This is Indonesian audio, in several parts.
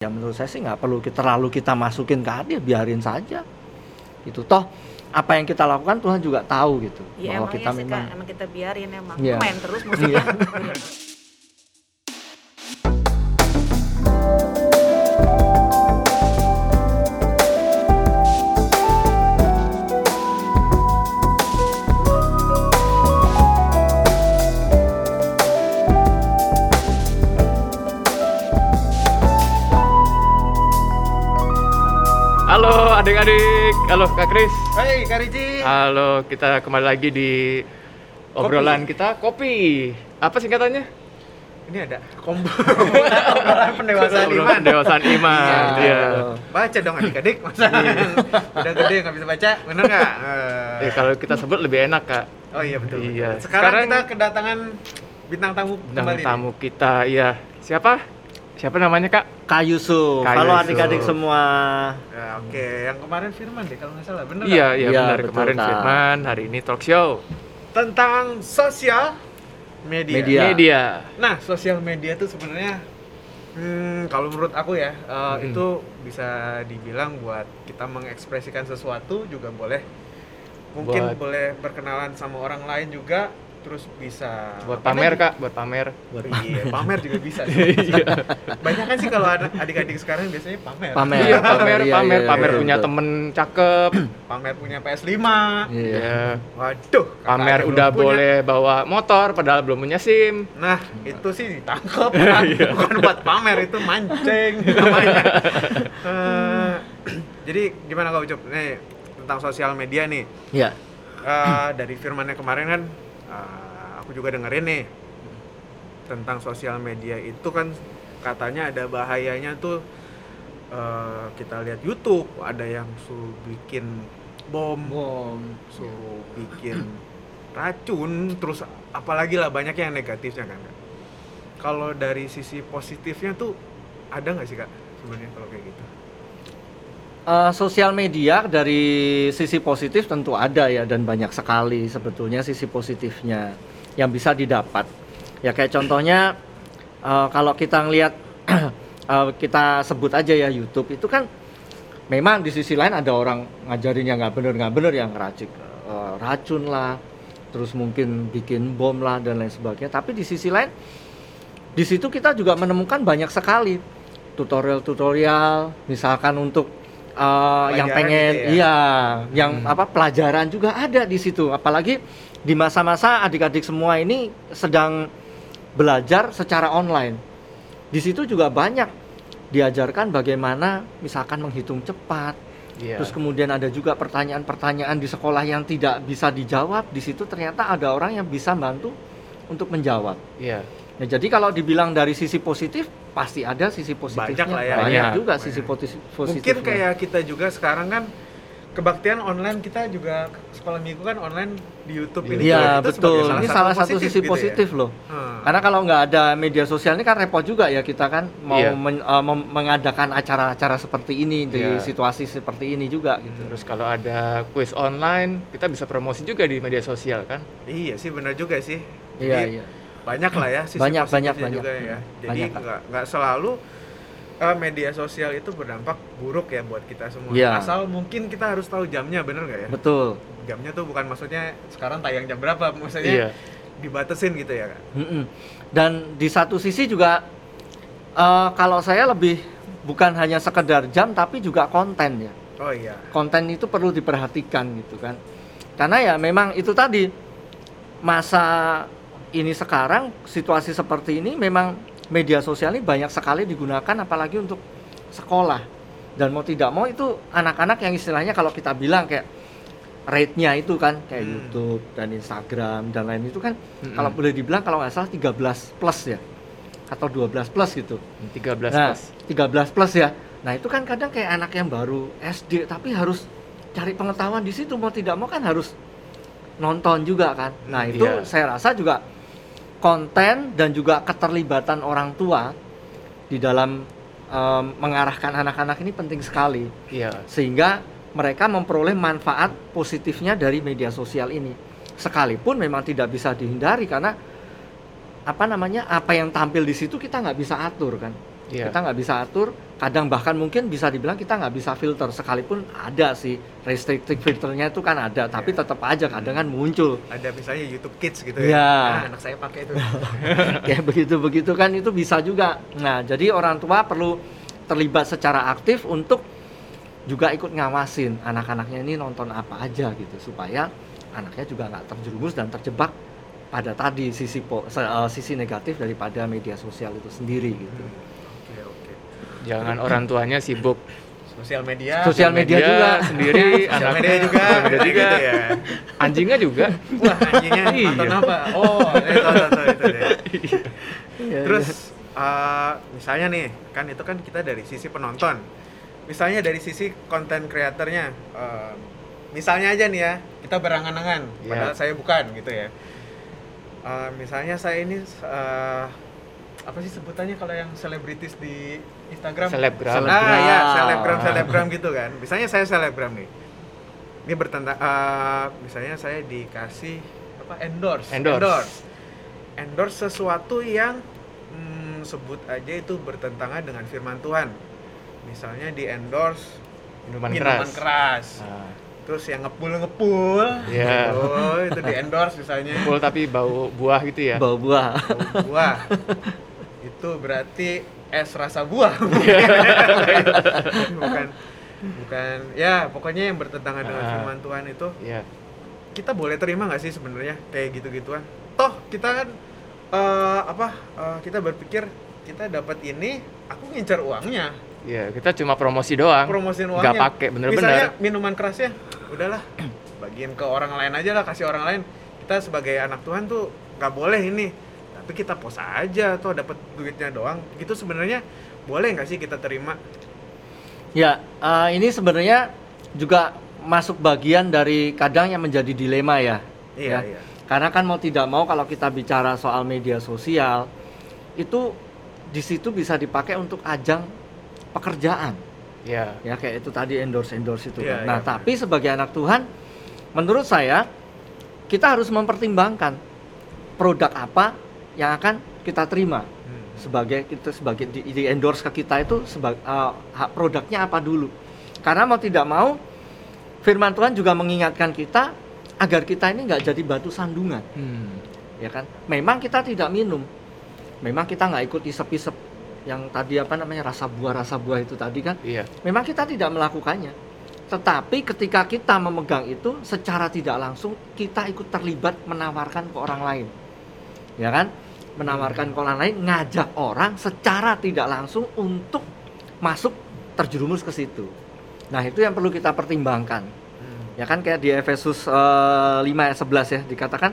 ya menurut saya sih nggak perlu kita terlalu kita masukin ke hati ya biarin saja. Itu toh apa yang kita lakukan Tuhan juga tahu gitu ya bahwa emang kita ya memang emang kita biarin emang Iya. main terus musiknya halo Kak Kris. Hai Kak Riji. Halo, kita kembali lagi di obrolan kita kopi. Apa singkatannya? Ini ada kombo obrolan pendewasaan Obrolan iman. pendewasaan iman. Iya. Iya. Baca dong adik-adik, masa udah gede nggak bisa baca, bener nggak? Eh, Ya, kalau kita sebut lebih enak kak. Oh iya betul. Iya. Sekarang, Sekarang- kita kedatangan bintang tamu Bintang kembali. nih. tamu kita, iya. Siapa? Siapa namanya kak? Kak Yusuf Kak kalau adik-adik semua Ya, Oke, yang kemarin Firman deh kalau nggak salah, bener Iya, iya Iya, benar. betul, Kemarin Kak. Firman, hari ini talk show. Tentang sosial media. Media. Media. Nah, sosial media itu sebenarnya hmm, kalau menurut aku ya eh, Hmm. itu bisa dibilang buat kita mengekspresikan sesuatu juga boleh. Mungkin Buat- boleh berkenalan sama orang lain juga, terus bisa Buat pamer kak, buat pamer. Iya, pamer juga bisa. sih. Iya. Banyak kan sih kalau ada adik-adik sekarang biasanya pamer. pamer Iya, pamer, Iya, pamer, iya, pamer iya, punya betul. temen cakep. Pamer punya PS5. iya Iya. Waduh, Pamer udah punya. boleh bawa motor padahal belum punya SIM. Nah, itu sih ditangkap. Iya. Bukan buat pamer, itu mancing namanya. Eh, jadi gimana kau Ucup? Nih, tentang sosial media nih. Iya. Eh, dari firmannya kemarin kan, eh, aku juga dengerin nih tentang sosial media itu kan katanya ada bahayanya tuh eh, kita lihat YouTube ada yang suruh bikin bom, Bom. suruh bikin racun, terus apalagi lah banyak yang negatifnya kan. Kalau dari sisi positifnya tuh ada nggak sih kak sebenarnya kalau kayak gitu? Eh, sosial media dari sisi positif tentu ada ya dan banyak sekali sebetulnya sisi positifnya yang bisa didapat. Ya kayak contohnya eh, kalau kita ngelihat eh, kita sebut aja ya YouTube itu kan memang di sisi lain ada orang ngajarin yang nggak bener nggak bener yang racik eh, racun lah, terus mungkin bikin bom lah dan lain sebagainya. Tapi di sisi lain di situ kita juga menemukan banyak sekali tutorial-tutorial misalkan untuk uh, yang pengen gitu ya? iya yang Hmm. apa pelajaran juga ada di situ apalagi di masa-masa adik-adik semua ini sedang belajar secara online di situ juga banyak diajarkan bagaimana misalkan menghitung cepat Iya. terus kemudian ada juga pertanyaan-pertanyaan di sekolah yang tidak bisa dijawab di situ ternyata ada orang yang bisa bantu untuk menjawab Iya. Nah, jadi kalau dibilang dari sisi positif, pasti ada sisi positifnya. Banyak lah ya. Banyak Banyak. juga Banyak. sisi potis- positifnya. Mungkin kayak kita juga sekarang kan kebaktian online kita juga sekolah minggu kan online di YouTube ini. Iya, betul. sebagai Ini salah satu positif sisi gitu ya. positif loh. Hmm. Karena kalau nggak ada media sosial ini kan repot juga ya kita kan mau Iya. men- mem- mengadakan acara-acara seperti ini di Iya. situasi seperti ini juga gitu. Terus kalau ada quiz online, kita bisa promosi juga di media sosial kan? Iya sih benar juga sih. Iya, Jadi, iya. Banyak lah ya sisi Banyak, banyak, juga banyak. ya. Jadi nggak nggak selalu eh, media sosial itu berdampak buruk ya buat kita semua. Iya. Asal mungkin kita harus tahu jamnya bener nggak ya? Betul. Jamnya tuh bukan maksudnya sekarang tayang jam berapa, maksudnya Iya. dibatasin gitu ya kan? Dan di satu sisi juga eh, kalau saya lebih bukan hanya sekedar jam tapi juga konten ya. Oh iya. konten itu perlu diperhatikan gitu kan karena ya memang itu tadi masa ini sekarang situasi seperti ini memang media sosial ini banyak sekali digunakan apalagi untuk sekolah dan mau tidak mau itu anak-anak yang istilahnya kalau kita bilang kayak rate-nya itu kan kayak Hmm. YouTube dan Instagram dan lain itu kan Mm-mm. kalau boleh dibilang kalau nggak salah 13 plus ya atau 12 plus gitu 13 nah, plus. 13 plus ya. Nah, itu kan kadang kayak anak yang baru SD tapi harus cari pengetahuan di situ mau tidak mau kan harus nonton juga kan. Nah, itu Iya. saya rasa juga konten dan juga keterlibatan orang tua di dalam em, mengarahkan anak-anak ini penting sekali Iya. sehingga mereka memperoleh manfaat positifnya dari media sosial ini. Sekalipun memang tidak bisa dihindari karena apa namanya apa yang tampil di situ kita nggak bisa atur kan Iya. Kita nggak bisa atur. Kadang bahkan mungkin bisa dibilang kita nggak bisa filter sekalipun ada sih restricted filternya itu kan ada, tapi Iya. tetap aja kadang kan muncul Ada misalnya YouTube Kids gitu ya. Nah, anak saya pakai itu. kayak begitu-begitu kan itu bisa juga. Nah, jadi orang tua perlu terlibat secara aktif untuk juga ikut ngawasin anak-anaknya ini nonton apa aja gitu supaya anaknya juga nggak terjerumus dan terjebak pada tadi sisi po- eh, sisi negatif daripada media sosial itu sendiri gitu. Oke. Jangan orang tuanya sibuk Sosial media. Sosial media juga. sendiri, Sosial anaknya media juga. sosial media juga. gitu ya. Anjingnya juga. Wah, anjingnya Iya. nonton apa? Oh, itu, itu, itu, itu deh. Iya, Terus eh, misalnya nih, kan itu kan kita dari sisi penonton. Misalnya dari sisi konten kreatornya, eh, misalnya aja nih ya, kita berangan-angan, Iya. padahal saya bukan gitu ya. Eh, misalnya saya ini eh, apa sih sebutannya kalau yang selebritis di Instagram? Selebgram. Seleb- Ah ya, Selebgram. selebgram gitu kan. Misalnya saya selebgram nih. Ini bertentang eh, misalnya saya dikasih apa endorse. Endorse. Endorse sesuatu yang hmm, sebut aja itu bertentangan dengan firman Tuhan. Misalnya di endorse Minuman, minuman keras. keras. Nah, Terus yang ngepul-ngepul. Iya. Oh, itu di endorse misalnya. full tapi bau buah gitu ya. bawa buah. Bau buah. itu berarti es rasa buah. bukan bukan ya pokoknya yang bertentangan dengan Ah. firman Tuhan itu Iya. kita boleh terima nggak sih sebenarnya kayak gitu-gituan toh kita kan eh, apa eh, kita berpikir kita dapat ini aku ngincar uangnya Iya, kita cuma promosi doang. promosiin Nggak uangnya pakai misalnya bener-bener. minuman kerasnya udahlah bagiin ke orang lain aja lah kasih orang lain kita sebagai anak Tuhan tuh nggak boleh ini tapi kita pos aja tuh dapat duitnya doang gitu sebenarnya boleh nggak sih kita terima Ya, eh, ini sebenarnya juga masuk bagian dari kadang yang menjadi dilema ya. iya Ya. iya Karena kan mau tidak mau kalau kita bicara soal media sosial itu di situ bisa dipakai untuk ajang pekerjaan Iya. ya kayak itu tadi endorse endorse itu. Iya, kan. nah iya, tapi sebagai anak Tuhan, menurut saya kita harus mempertimbangkan produk apa yang akan kita terima Hmm. sebagai kita sebagai di, di endorse ke kita itu sebagai produknya apa dulu. Karena mau tidak mau Firman Tuhan juga mengingatkan kita agar kita ini nggak jadi batu sandungan Hmm. ya kan memang kita tidak minum memang kita nggak ikut isep-isep yang tadi apa namanya rasa buah rasa buah itu tadi kan Iya. memang kita tidak melakukannya tetapi ketika kita memegang itu secara tidak langsung kita ikut terlibat menawarkan ke orang lain ya kan menawarkan orang lain ngajak orang secara tidak langsung untuk masuk terjerumus ke situ nah itu yang perlu kita pertimbangkan Hmm. ya kan kayak di Efesus eh, 5 ayat 11 ya dikatakan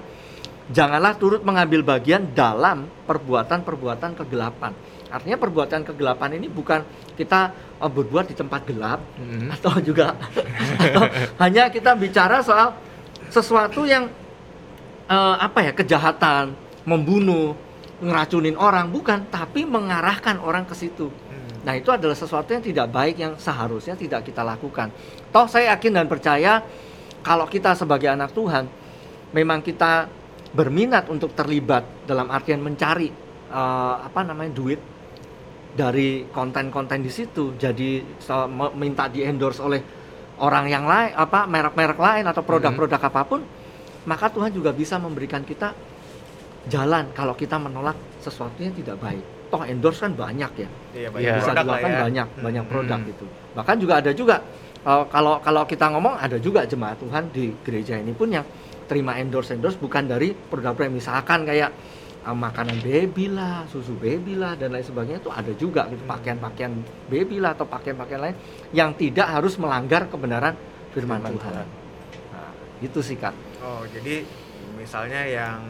janganlah turut mengambil bagian dalam perbuatan-perbuatan kegelapan artinya perbuatan kegelapan ini bukan kita eh, berbuat di tempat gelap Hmm. atau juga atau hanya kita bicara soal sesuatu yang eh, apa ya kejahatan membunuh ngeracunin orang bukan tapi mengarahkan orang ke situ Hmm. Nah, itu adalah sesuatu yang tidak baik yang seharusnya tidak kita lakukan. Toh saya yakin dan percaya kalau kita sebagai anak Tuhan memang kita berminat untuk terlibat dalam artian mencari eh, apa namanya duit dari konten-konten di situ. Jadi so- minta di endorse oleh orang yang lain apa merek-merek lain atau produk-produk apa pun, maka Tuhan juga bisa memberikan kita jalan kalau kita menolak sesuatu yang tidak baik. Toh endorse kan banyak ya Iya, Iya. bisa produk lah dilakukan ya. banyak Hmm. banyak produk Hmm. gitu bahkan juga ada juga uh, kalau kalau kita ngomong ada juga jemaat Tuhan di gereja ini pun yang terima endorse endorse bukan dari produk-produk misalkan kayak uh, makanan baby lah susu baby lah dan lain sebagainya itu ada juga gitu Hmm. pakaian-pakaian baby lah atau pakaian-pakaian lain yang tidak harus melanggar kebenaran firman, Firman Tuhan Tuhan. nah, itu sih kak Oh, jadi misalnya yang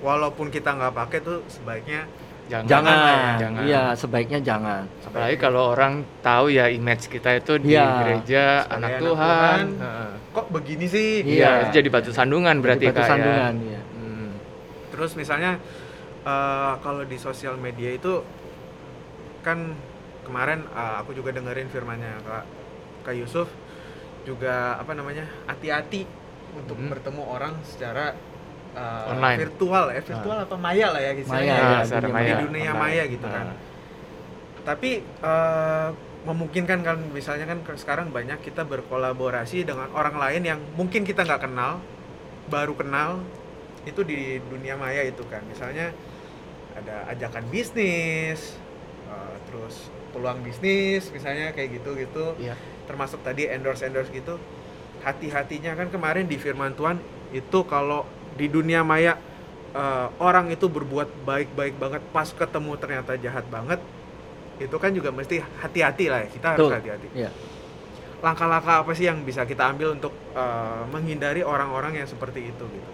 walaupun kita nggak pakai tuh sebaiknya Jangan. jangan, ya, jangan. iya sebaiknya jangan Apalagi kalau orang tahu ya image kita itu di Iya. gereja Sebagai anak anak Tuhan. Tuhan. Heeh. kok begini sih? Iya. Itu jadi batu sandungan berarti Jadi batu Kak, ya. sandungan ya. Hmm. Terus misalnya eh, kalau di sosial media itu kan kemarin eh, aku juga dengerin firmannya Kak Kak Yusuf juga apa namanya hati-hati untuk Hmm. bertemu orang secara eh, Online. virtual ya virtual apa maya lah ya istilahnya Maya, ya. ya, dunia maya. di dunia online. maya gitu kan. Nah. tapi eh, memungkinkan kan misalnya kan sekarang banyak kita berkolaborasi dengan orang lain yang mungkin kita nggak kenal baru kenal itu di dunia maya itu kan misalnya ada ajakan bisnis eh, terus peluang bisnis misalnya kayak gitu gitu Iya. termasuk tadi endorse endorse gitu hati-hatinya kan kemarin di firman Tuhan itu kalau di dunia maya eh, orang itu berbuat baik-baik banget pas ketemu ternyata jahat banget itu kan juga mesti hati-hati lah ya kita harus hati-hati Iya. langkah-langkah apa sih yang bisa kita ambil untuk eh, menghindari orang-orang yang seperti itu gitu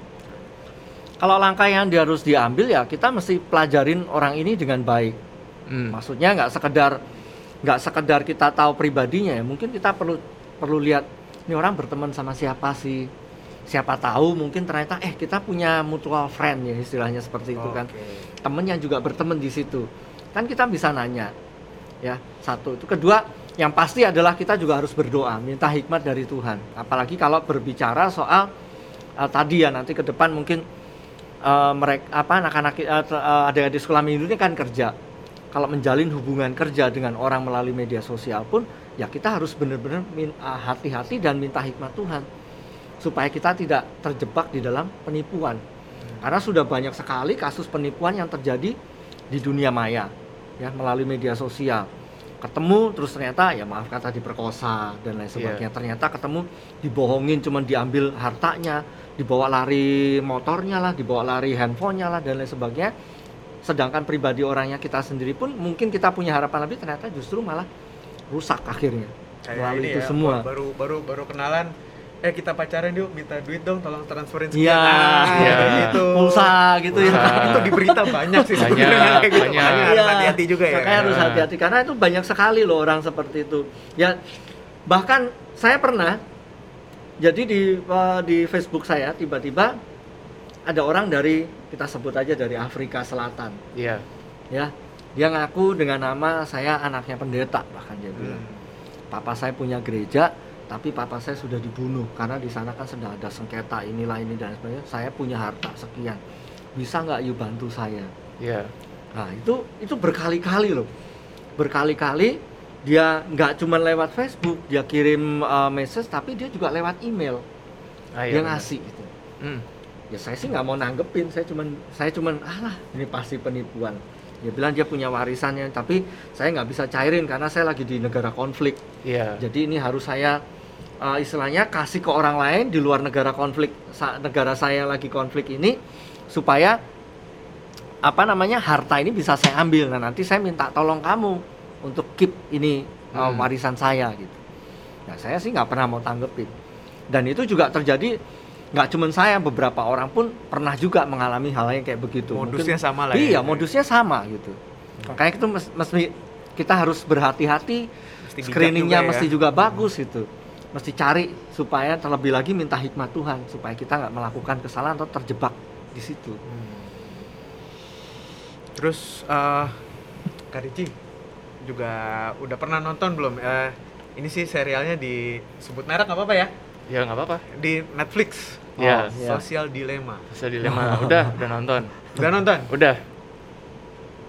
Kalau langkah yang dia harus diambil ya kita mesti pelajarin orang ini dengan baik. Hmm. Maksudnya nggak sekedar nggak sekedar kita tahu pribadinya ya, mungkin kita perlu perlu lihat ini orang berteman sama siapa sih. Siapa tahu mungkin ternyata eh kita punya mutual friend ya istilahnya seperti itu kan. Oke. Temen yang juga berteman di situ. Kan kita bisa nanya. Ya, satu. Itu kedua, yang pasti adalah kita juga harus berdoa, minta hikmat dari Tuhan. Apalagi kalau berbicara soal eh, tadi ya nanti ke depan mungkin mereka apa anak-anak uh, ada di sekolah minggu ini kan kerja. Kalau menjalin hubungan kerja dengan orang melalui media sosial pun ya kita harus benar-benar uh, hati-hati dan minta hikmat Tuhan supaya kita tidak terjebak di dalam penipuan. Karena sudah banyak sekali kasus penipuan yang terjadi di dunia maya ya melalui media sosial. Ketemu terus ternyata ya maaf kata diperkosa dan lain sebagainya. Ternyata ketemu dibohongin cuman diambil hartanya, dibawa lari motornya lah, dibawa lari handphonenya lah dan lain sebagainya. Sedangkan pribadi orangnya kita sendiri pun mungkin kita punya harapan lebih ternyata justru malah rusak akhirnya Kayak melalui ini itu ya, semua. baru baru baru kenalan eh kita pacaran yuk minta duit dong tolong transferin sekian Iya, Nah, Iya. kayak gitu Pulsa gitu ya. Itu di berita banyak sih Banyak, sebenarnya kayak gitu banyak. makanya harus Iya, hati-hati juga ya Makanya harus Nah. hati-hati karena itu banyak sekali loh orang seperti itu. Ya bahkan saya pernah jadi di eh, di Facebook saya tiba-tiba ada orang dari kita sebut aja dari Afrika Selatan Iya. ya. Dia ngaku dengan nama saya anaknya pendeta bahkan dia bilang. Hmm. Papa saya punya gereja tapi papa saya sudah dibunuh karena di sana kan sedang ada sengketa inilah ini dan sebagainya. Saya punya harta sekian. Bisa nggak you bantu saya? Iya. Nah itu itu berkali-kali loh, berkali-kali dia nggak cuma lewat Facebook, dia kirim uh, message, tapi dia juga lewat email, Ah, dia iya, benar. ngasih itu. Hmm. Ya saya sih nggak mau nanggepin, saya cuman saya cuman alah ini pasti penipuan. Dia bilang dia punya warisannya, tapi saya nggak bisa cairin karena saya lagi di negara konflik. Iya. Jadi ini harus saya uh, istilahnya kasih ke orang lain di luar negara konflik, sa- negara saya lagi konflik ini supaya apa namanya harta ini bisa saya ambil. Nah nanti saya minta tolong kamu untuk keep ini uh, Hmm. warisan saya gitu. Nah saya sih nggak pernah mau tanggepin. Dan itu juga terjadi nggak cuma saya, beberapa orang pun pernah juga mengalami hal yang kayak begitu. modusnya Mungkin- sama lah Iya, ya modusnya sama gitu. Makanya itu mes- mesti kita harus berhati-hati screeningnya juga ya. mesti juga bagus itu mesti cari supaya terlebih lagi minta hikmat Tuhan supaya kita nggak melakukan kesalahan atau terjebak di situ Hmm. Terus eh Kak Ricci juga udah pernah nonton belum? Eh ini sih serialnya disebut merek nggak apa-apa ya? Ya nggak apa-apa. Di Netflix. Iya. iya. Sosial Dilema. Bisa dilema. Udah, udah nonton. Udah nonton? Udah.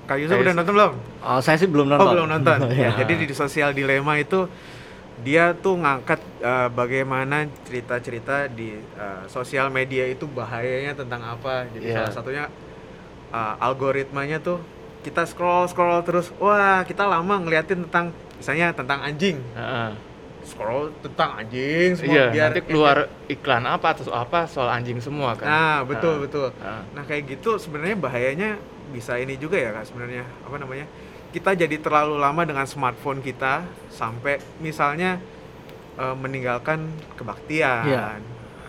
Kak Yusuf udah nonton belum? oh saya sih belum nonton Oh belum nonton. Ya, jadi di Sosial Dilema itu dia tuh ngangkat eh, bagaimana cerita-cerita di eh, sosial media itu bahayanya tentang apa. Jadi Iya. salah satunya eh, algoritmanya tuh kita scroll scroll terus, wah kita lama ngeliatin tentang misalnya tentang anjing, Heeh. scroll tentang anjing semua Iya, biar nanti keluar iklan apa atau apa soal anjing semua kan. Nah betul Nah, betul. nah. Nah kayak gitu sebenarnya bahayanya bisa ini juga ya kak sebenarnya apa namanya kita jadi terlalu lama dengan smartphone kita sampai misalnya eh, meninggalkan kebaktian. Iya.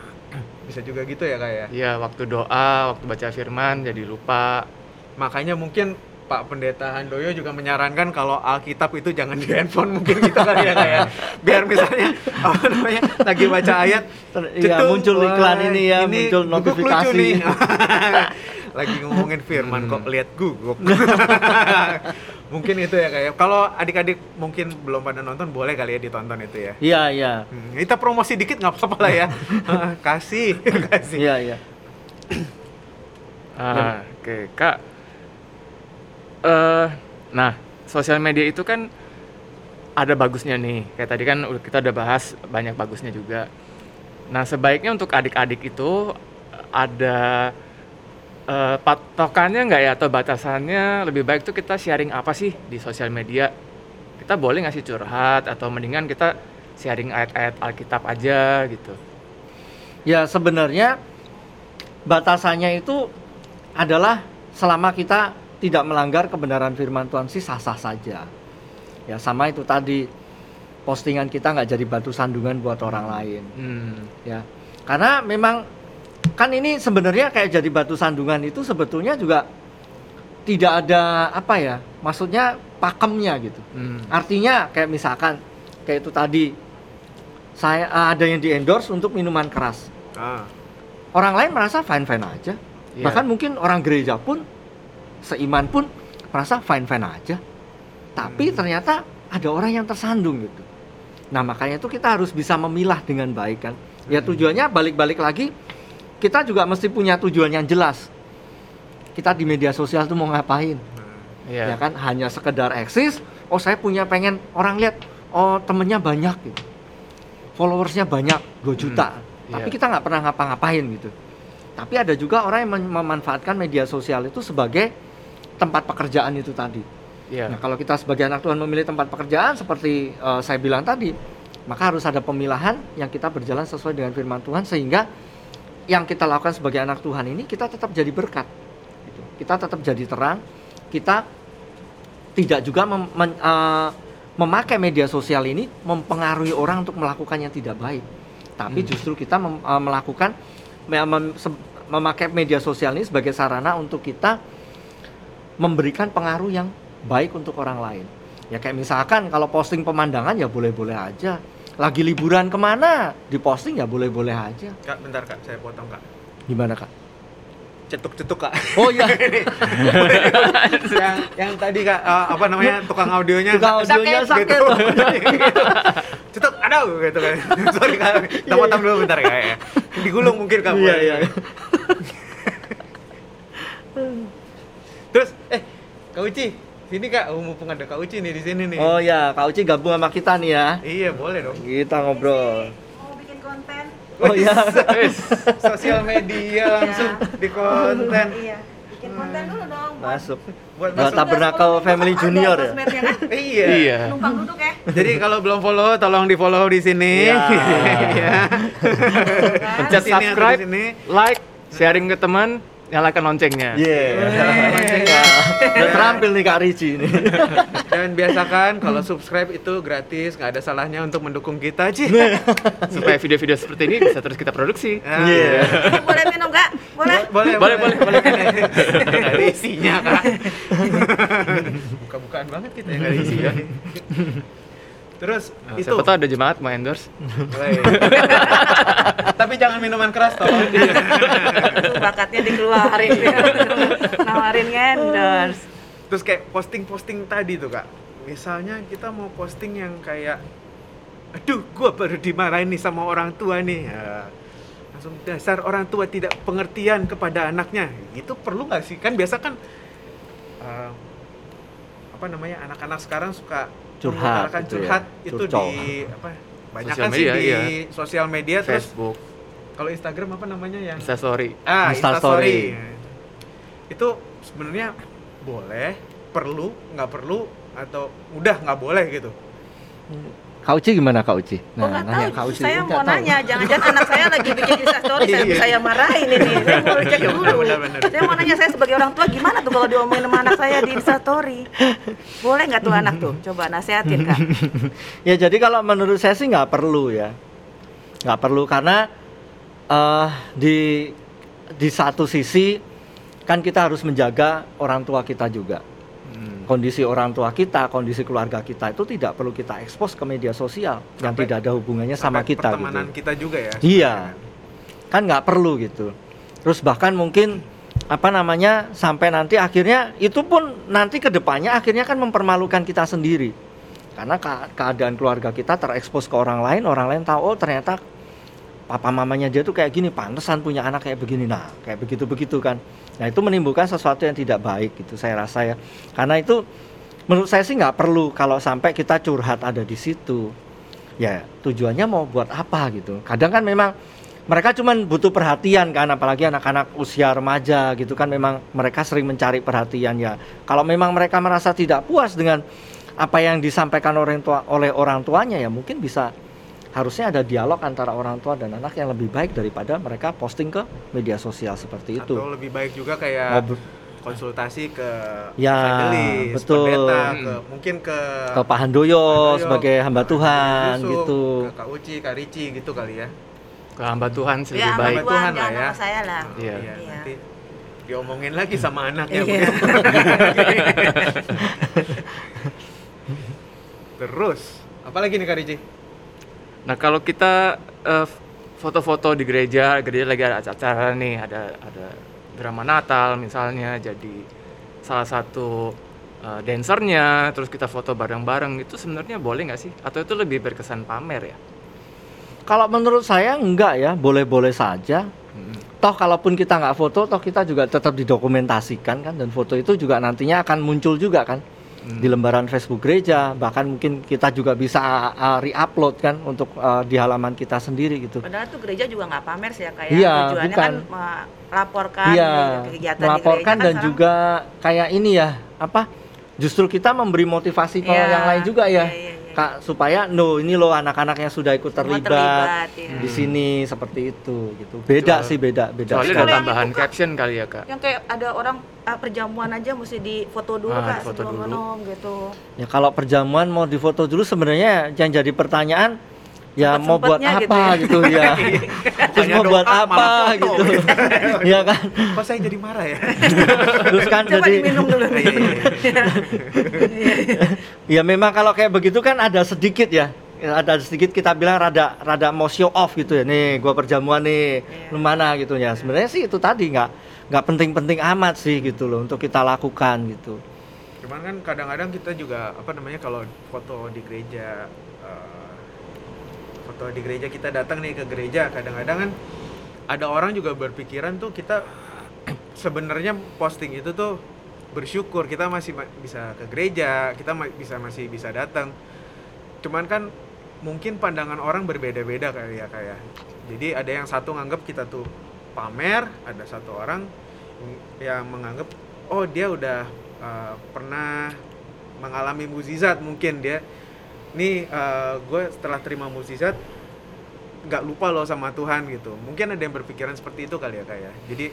Bisa juga gitu ya kak ya. Iya, waktu doa, waktu baca firman jadi lupa. Makanya mungkin Pak Pendeta Handoyo juga menyarankan kalau Alkitab itu jangan di handphone mungkin gitu kali ya kak ya. Biar misalnya apa namanya lagi baca ayat iya, cetung, muncul wah, iklan ini ya, muncul guguk notifikasi. lucu nih. lagi ngomongin firman kok Hmm. lihat guguk. mungkin itu ya kayak kalau adik-adik mungkin belum pada nonton boleh kali ya ditonton itu ya. iya iya Hmm, kita promosi dikit nggak apa-apa lah ya. kasih, kasih. iya iya Ah, oke, Kak. Eh, nah, sosial media itu kan ada bagusnya nih. Kayak tadi kan udah- kita udah bahas banyak bagusnya juga. Nah, sebaiknya untuk adik-adik itu ada eh, patokannya nggak ya atau batasannya lebih baik tuh kita sharing apa sih di sosial media? Kita boleh ngasih curhat atau mendingan kita sharing ayat-ayat Alkitab aja gitu. Ya sebenarnya batasannya itu adalah selama kita tidak melanggar kebenaran firman Tuhan sih sah-sah saja. Ya sama itu tadi postingan kita nggak jadi batu sandungan buat orang lain. Hmm. Ya karena memang kan ini sebenarnya kayak jadi batu sandungan itu sebetulnya juga tidak ada apa ya maksudnya pakemnya gitu. Hmm. Artinya kayak misalkan kayak itu tadi saya ada yang di endorse untuk minuman keras Ah, orang lain merasa fine fine aja Iya. bahkan mungkin orang gereja pun seiman pun merasa fine fine aja tapi Hmm. ternyata ada orang yang tersandung gitu nah makanya itu kita harus bisa memilah dengan baik kan ya Hmm. tujuannya balik-balik lagi kita juga mesti punya tujuan yang jelas. Kita di media sosial tuh mau ngapain? Nah, Iya. ya kan? Hanya sekedar eksis oh saya punya pengen orang lihat oh temennya banyak gitu. Followersnya banyak 2 juta. tapi iya. kita nggak pernah ngapa-ngapain gitu. Tapi ada juga orang yang mem- memanfaatkan media sosial itu sebagai tempat pekerjaan itu tadi. Iya. nah kalau kita sebagai anak Tuhan memilih tempat pekerjaan seperti eh, saya bilang tadi maka harus ada pemilahan yang kita berjalan sesuai dengan firman Tuhan sehingga yang kita lakukan sebagai anak Tuhan ini kita tetap jadi berkat. Gitu. kita tetap jadi terang. Kita tidak juga mem- men- eh, memakai media sosial ini mempengaruhi orang untuk melakukan yang tidak baik. Tapi Hmm. justru kita mem- eh, melakukan me- mem- se- memakai media sosial ini sebagai sarana untuk kita memberikan pengaruh yang baik untuk orang lain. Ya kayak misalkan kalau posting pemandangan ya boleh-boleh aja lagi liburan ke mana? Diposting ya boleh-boleh aja. Kak bentar kak. Saya potong kak. Gimana kak? Cetuk-cetuk kak. Oh iya. Yang yang tadi kak eh, apa namanya tukang audionya. Tukang audionya sakit. gitu. cetuk aduh gitu kan sorry kak. Kita potong dulu bentar kak ya. Digulung mungkin kak iya iya. Terus eh kak Uci sini kak. Oh, mumpung ada kak Uci nih di sini nih. Oh ya kak Uci gabung sama kita nih ya. Iya boleh dong. Kita ngobrol. Mau bikin konten? oh iya. Sosial media langsung di konten. Iya. Bikin konten dulu dong. buat- masuk. Buat masuk. Tabernakel Family Ada Junior ya? kan? iya. Iya. Numpang duduk ya. jadi kalau belum follow tolong di follow di sini. Iya. ya Pencet di subscribe, like, sharing ke teman, nyalakan loncengnya. Iya. Ya, Udah terampil nih Kak Ricci ini. Dan biasakan kalau subscribe itu gratis, nggak ada salahnya untuk mendukung kita, Ci. Supaya video-video seperti ini bisa terus kita produksi. Ah, Iya. Eh, Boleh minum gak? Boleh? Boleh, Boleh, boleh, boleh. Nggak ada isinya, Kak. Buka-bukaan banget kita yang ada isinya. Terus Nah, itu siapa tahu ada jemaat mau endorse. Tapi jangan minuman keras toh. Itu bakatnya dikeluarin. Nawarin endorse. Terus kayak posting-posting tadi tuh, Kak. Misalnya kita mau posting yang kayak aduh, gua baru dimarahin nih sama orang tua nih. Ya, langsung dasar orang tua tidak pengertian kepada anaknya. Itu perlu nggak sih? Kan biasa kan eh, apa namanya anak-anak sekarang suka Curhat mengutarakan gitu ya, curhat itu curcol. di apa banyak Sosial kan sih media, di iya. sosial media terus Facebook, kalau Instagram apa namanya yang Insta Story. ah Insta Instastory. itu sebenarnya boleh perlu nggak perlu atau udah nggak boleh gitu Kak Uci gimana Kak Uci? Oh nggak nanya tahu, Kak Uci. saya mau tahu. nanya, jangan-jangan anak saya lagi bikin instastory, saya, Iya. saya marahin ini, saya mau cek Iya, dulu. benar, benar, benar. Saya mau nanya saya sebagai orang tua gimana tuh kalau diomongin sama anak saya di instastory, boleh nggak tuh anak tuh? Coba nasehatin kak. Ya jadi kalau menurut saya sih nggak perlu ya, nggak perlu karena eh di di satu sisi kan kita harus menjaga orang tua kita juga. Kondisi orang tua kita, kondisi keluarga kita itu tidak perlu kita ekspos ke media sosial yang Sampai- tidak ada hubungannya sama kita pertemanan gitu. kita juga ya Iya. Kan nggak perlu gitu. Terus bahkan mungkin apa namanya sampai nanti akhirnya itu pun nanti ke depannya akhirnya kan mempermalukan kita sendiri karena ke- keadaan keluarga kita terekspos ke orang lain orang lain tahu oh ternyata papa mamanya dia tuh kayak gini pantesan punya anak kayak begini. Nah kayak begitu begitu kan. Nah itu menimbulkan sesuatu yang tidak baik gitu saya rasa ya. Karena itu menurut saya sih nggak perlu kalau sampai kita curhat ada di situ. Ya tujuannya mau buat apa gitu. Kadang kan memang mereka cuman butuh perhatian kan apalagi anak-anak usia remaja gitu kan memang mereka sering mencari perhatian ya. Kalau memang mereka merasa tidak puas dengan apa yang disampaikan orang tua oleh orang tuanya ya mungkin bisa harusnya ada dialog antara orang tua dan anak yang lebih baik daripada mereka posting ke media sosial seperti itu Atau lebih baik juga kayak konsultasi ke Ya, betul. pendeta, Hmm. ke mungkin ke ke Pak Handoyo Handoyo, sebagai hamba ke Tuhan Yusuf, gitu ke Kak Uci, Kak Rici gitu kali ya. ke hamba Tuhan sih Ya, lebih sama baik Tuhan Tuhan, lah jangan ya. saya lah. Iya. Iya, Iya. nanti diomongin lagi sama anaknya. Iya. Terus, apalagi nih Kak Rici? Nah kalau kita eh, foto-foto di gereja, gereja lagi ada acara nih, ada ada drama Natal misalnya, jadi salah satu eh, dancernya, terus kita foto bareng-bareng itu sebenarnya boleh nggak sih? Atau itu lebih berkesan pamer ya? kalau menurut saya enggak ya boleh-boleh saja toh kalaupun kita nggak foto toh kita juga tetap didokumentasikan kan dan foto itu juga nantinya akan muncul juga kan Hmm. di lembaran Facebook gereja bahkan mungkin kita juga bisa uh, re-upload kan untuk uh, di halaman kita sendiri gitu Padahal tuh gereja juga nggak pamer sih ya kayak Iya, tujuannya bukan. kan melaporkan iya kegiatan melaporkan di gereja kan dan sekarang- juga kayak ini ya apa justru kita memberi motivasi ke Iya, yang lain juga ya iya, iya, iya. Kak supaya no ini loh anak-anak yang sudah ikut terlibat, terlibat, iya. di sini seperti itu gitu beda sih beda beda Soalnya ada tambahan itu, caption kali ya kak. yang kayak ada orang ah, perjamuan aja mesti difoto dulu Ah, kak sebelum dulu. minum gitu Ya kalau perjamuan mau difoto dulu sebenarnya yang jadi pertanyaan ya mau buat gitu apa ya. gitu ya. Terus mau buat apa foto. gitu. ya kan. Kok saya jadi marah ya? Terus kan coba jadi diminum dulu Iya, iya, ya memang kalau kayak begitu kan ada sedikit ya. Ya, ada sedikit kita bilang rada rada mau show off gitu ya. Nih, gua perjamuan nih. Iya. Lu mana gitu ya. Sebenarnya sih itu tadi nggak nggak penting-penting amat sih gitu loh untuk kita lakukan gitu. Cuman kan kadang-kadang kita juga apa namanya kalau foto di gereja eh, foto di gereja kita datang nih ke gereja kadang-kadang kan ada orang juga berpikiran tuh kita sebenarnya posting itu tuh bersyukur kita masih ma- bisa ke gereja kita ma- bisa masih bisa datang. Cuman kan mungkin pandangan orang berbeda-beda kali ya kayak jadi ada yang satu nganggap kita tuh pamer ada satu orang yang menganggap oh dia udah uh, pernah mengalami mukjizat mungkin dia nih gue setelah terima mukjizat nggak lupa loh sama Tuhan gitu mungkin ada yang berpikiran seperti itu kali ya kayak jadi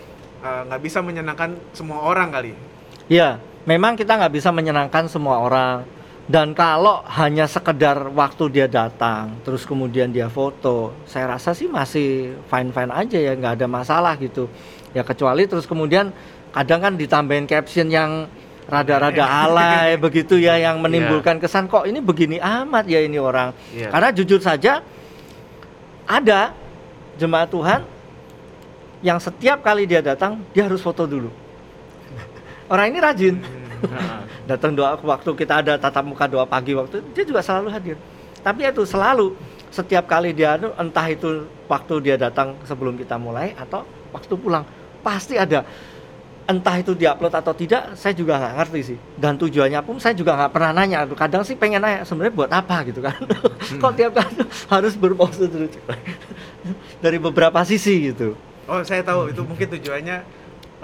uh, nggak bisa menyenangkan semua orang kali Ya, memang kita nggak bisa menyenangkan semua orang. Dan kalau hanya sekedar waktu dia datang, terus kemudian dia foto, saya rasa sih masih fine-fine aja ya, nggak ada masalah gitu. Ya kecuali terus kemudian kadang kan ditambahin caption yang rada-rada alay begitu ya, yang menimbulkan kesan kok ini begini amat ya ini orang. Iya. Karena jujur saja ada jemaat Tuhan yang setiap kali dia datang dia harus foto dulu. Orang ini rajin. Datang doa waktu kita ada tatap muka doa pagi waktu dia juga selalu hadir. Tapi itu selalu setiap kali dia entah itu waktu dia datang sebelum kita mulai atau waktu pulang pasti ada entah itu diupload atau tidak saya juga nggak ngerti sih. Dan tujuannya pun saya juga nggak pernah nanya. Kadang sih pengen nanya sebenarnya buat apa? gitu kan. Kok tiap kali harus berpose terus dari beberapa sisi gitu. Oh saya tahu. Itu mungkin tujuannya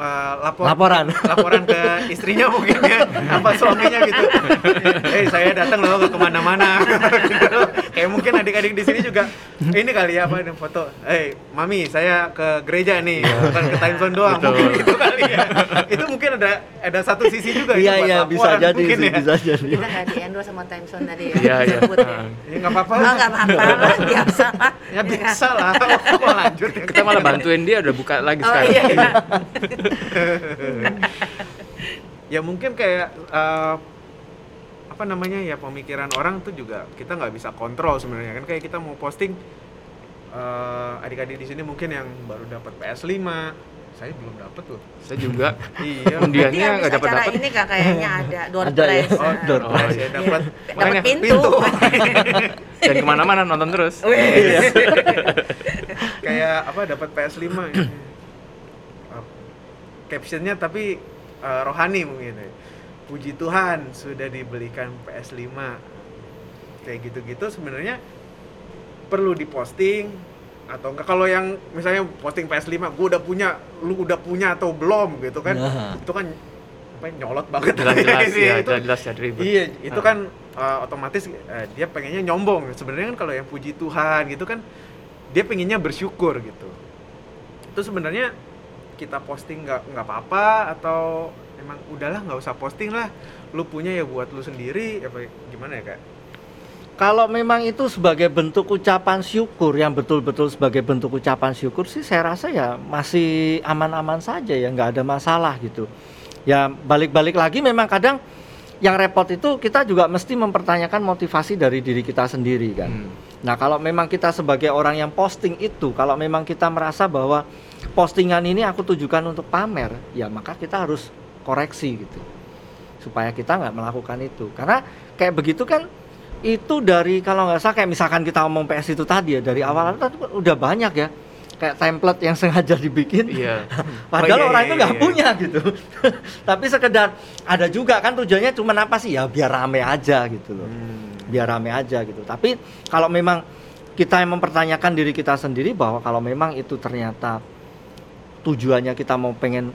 uh, lapor Laporan. laporan ke istrinya mungkin ya. Apa suaminya gitu. Eh saya datang loh ke ke mana-mana. Gitu. Kayak mungkin adik-adik di sini juga ini kali ya apa ada foto eh mami saya ke gereja nih bukan ke time zone doang Betul. mungkin itu kali ya itu mungkin ada ada satu sisi juga iya iya bisa jadi mungkin sih ya. bisa jadi kita nggak di endorse sama time zone tadi ya Iya, iya. ya ya nggak apa-apa oh nggak apa-apa lah biasa lah ya bisa lah mau lanjut ya Kita malah bantuin dia udah buka lagi oh sekarang. iya iya. ya mungkin kayak eh, apa namanya ya pemikiran orang tuh juga kita nggak bisa kontrol sebenarnya kan kayak kita mau posting eh, adik-adik di sini mungkin yang baru dapat PS5 saya belum dapat tuh Saya juga iya undiannya nggak dapat dapat. ini kak kayaknya ada door Ada ya? prize Oh, door oh, saya dapat dapat Makanya pintu, Dan ke mana-mana nonton terus. Wih. kayak apa dapat PS5 ini. Uh, captionnya tapi uh, rohani mungkin ya. Puji Tuhan sudah dibelikan PS5 kayak gitu-gitu sebenarnya perlu diposting atau enggak kalau yang misalnya posting PS5 gue udah punya lu udah punya atau belum gitu kan Nah. itu kan apa ya, nyolot banget jelas-jelas Ini, ya itu jelas ya ribet Iya, itu Ah. kan uh, otomatis uh, dia pengennya nyombong. Sebenarnya kan kalau yang puji Tuhan gitu kan dia pengennya bersyukur gitu. Itu sebenarnya kita posting nggak nggak apa-apa atau emang udahlah nggak usah posting lah. Lu punya ya buat lu sendiri apa gimana ya kak? Kalau memang itu sebagai bentuk ucapan syukur yang betul-betul sebagai bentuk ucapan syukur sih saya rasa ya masih aman-aman saja ya nggak ada masalah gitu. Ya balik-balik lagi memang kadang yang repot itu kita juga mesti mempertanyakan motivasi dari diri kita sendiri kan. Hmm. Nah kalau memang kita sebagai orang yang posting itu, kalau memang kita merasa bahwa postingan ini aku tujukan untuk pamer, ya maka kita harus koreksi gitu, supaya kita nggak melakukan itu. Karena kayak begitu kan itu dari kalau nggak salah kayak misalkan kita ngomong PS itu tadi ya dari awal itu udah banyak ya kayak template yang sengaja dibikin iya Padahal Oh, iya, orang iya, itu nggak iya. punya gitu. Tapi sekedar ada juga kan tujuannya cuma apa sih ya biar rame aja gitu loh. Biar rame aja gitu. Tapi kalau memang kita yang mempertanyakan diri kita sendiri bahwa kalau memang itu ternyata tujuannya kita mau pengen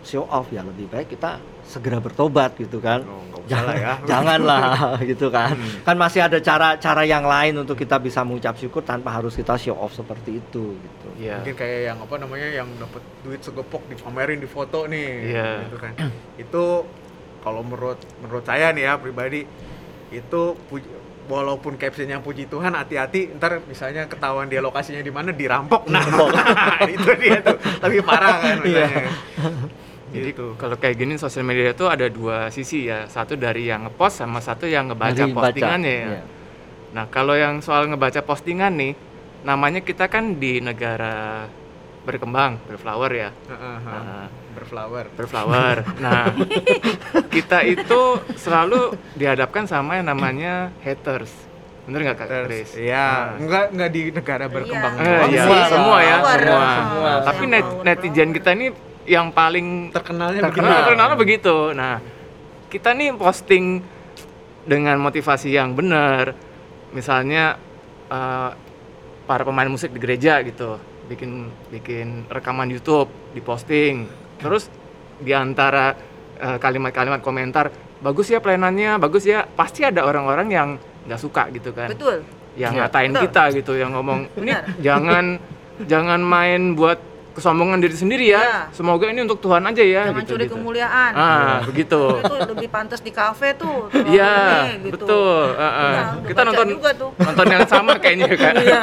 show off ya lebih baik kita segera bertobat gitu kan. Oh, ya. Janganlah gitu kan. Kan masih ada cara-cara yang lain untuk kita bisa mengucap syukur tanpa harus kita show off seperti itu gitu. iya Mungkin kayak yang apa namanya yang dapat duit segepok dipamerin di foto nih. Iya. Gitu kan. itu kalau menurut menurut saya nih ya pribadi itu puji- walaupun captionnya puji Tuhan hati-hati ntar misalnya ketahuan dia lokasinya di mana dirampok nah itu dia tuh lebih parah kan misalnya. Jadi gitu. kalau kayak gini sosial media itu ada dua sisi ya, satu dari yang ngepost sama satu yang ngebaca Dari baca, postingannya ya. iya. Nah kalau yang soal ngebaca postingan nih, namanya kita kan di negara berkembang, berflower ya, Heeh, heeh. Nah, berflower berflower. nah kita itu selalu dihadapkan sama yang namanya haters, bener nggak kak Chris? iya Nah. enggak enggak di negara berkembang Iya. Eh, doang iya, sih. Semua, semua ya, Follower, semua. semua. Tapi net, netizen kita ini yang paling terkenalnya Terkenal. terkenal terkenalnya begitu. Nah, kita nih posting dengan motivasi yang benar. Misalnya eh, para pemain musik di gereja gitu, bikin bikin rekaman YouTube, diposting. Terus di antara eh, kalimat-kalimat komentar, bagus ya pelayanannya, bagus ya. Pasti ada orang-orang yang nggak suka gitu kan Betul. yang Iya. ngatain Betul. kita gitu yang ngomong ini jangan jangan main buat kesombongan diri sendiri ya Iya. semoga ini untuk Tuhan aja ya Jangan gitu, curi gitu. kemuliaan. ah begitu Itu lebih pantas di kafe tuh. iya gitu. betul ah, ah. Iya, udah kita nonton juga tuh. nonton yang sama kayaknya kan Iya.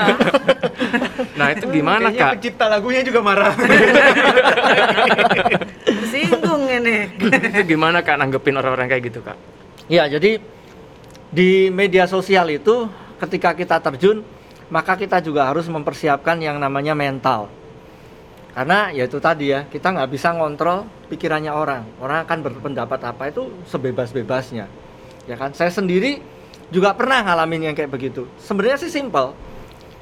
nah itu gimana Kayaknya kak pencipta lagunya juga marah Tersinggung ini. itu gimana kak nanggepin orang-orang kayak gitu kak Ya, jadi di media sosial itu ketika kita terjun, maka kita juga harus mempersiapkan yang namanya mental. Karena ya itu tadi ya, kita nggak bisa ngontrol pikirannya orang. Orang akan berpendapat apa itu sebebas-bebasnya. Ya kan? Saya sendiri juga pernah ngalamin yang kayak begitu. Sebenarnya sih simple.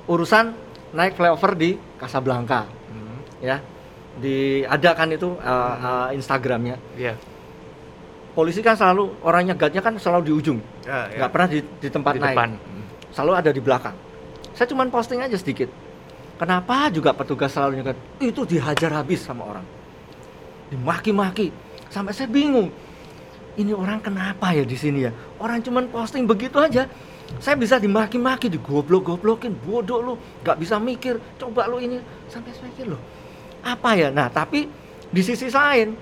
Urusan naik flyover di Casablanca, Hmm, ya. Di ada kan itu uh, uh, Instagramnya. iya Polisi kan selalu orang nyegatnya kan selalu di ujung ya, ya. nggak pernah di, di tempat di naik depan selalu ada di belakang saya cuman posting aja sedikit kenapa juga petugas selalu nyegat itu dihajar habis sama orang. Dimaki-maki. Sampai saya bingung ini orang kenapa ya di sini ya? Orang cuman posting begitu aja. Saya bisa dimaki-maki digoblok-goblokin. Bodoh lu nggak bisa mikir. Coba lu ini. Sampai saya mikir loh apa ya? Nah tapi di sisi lain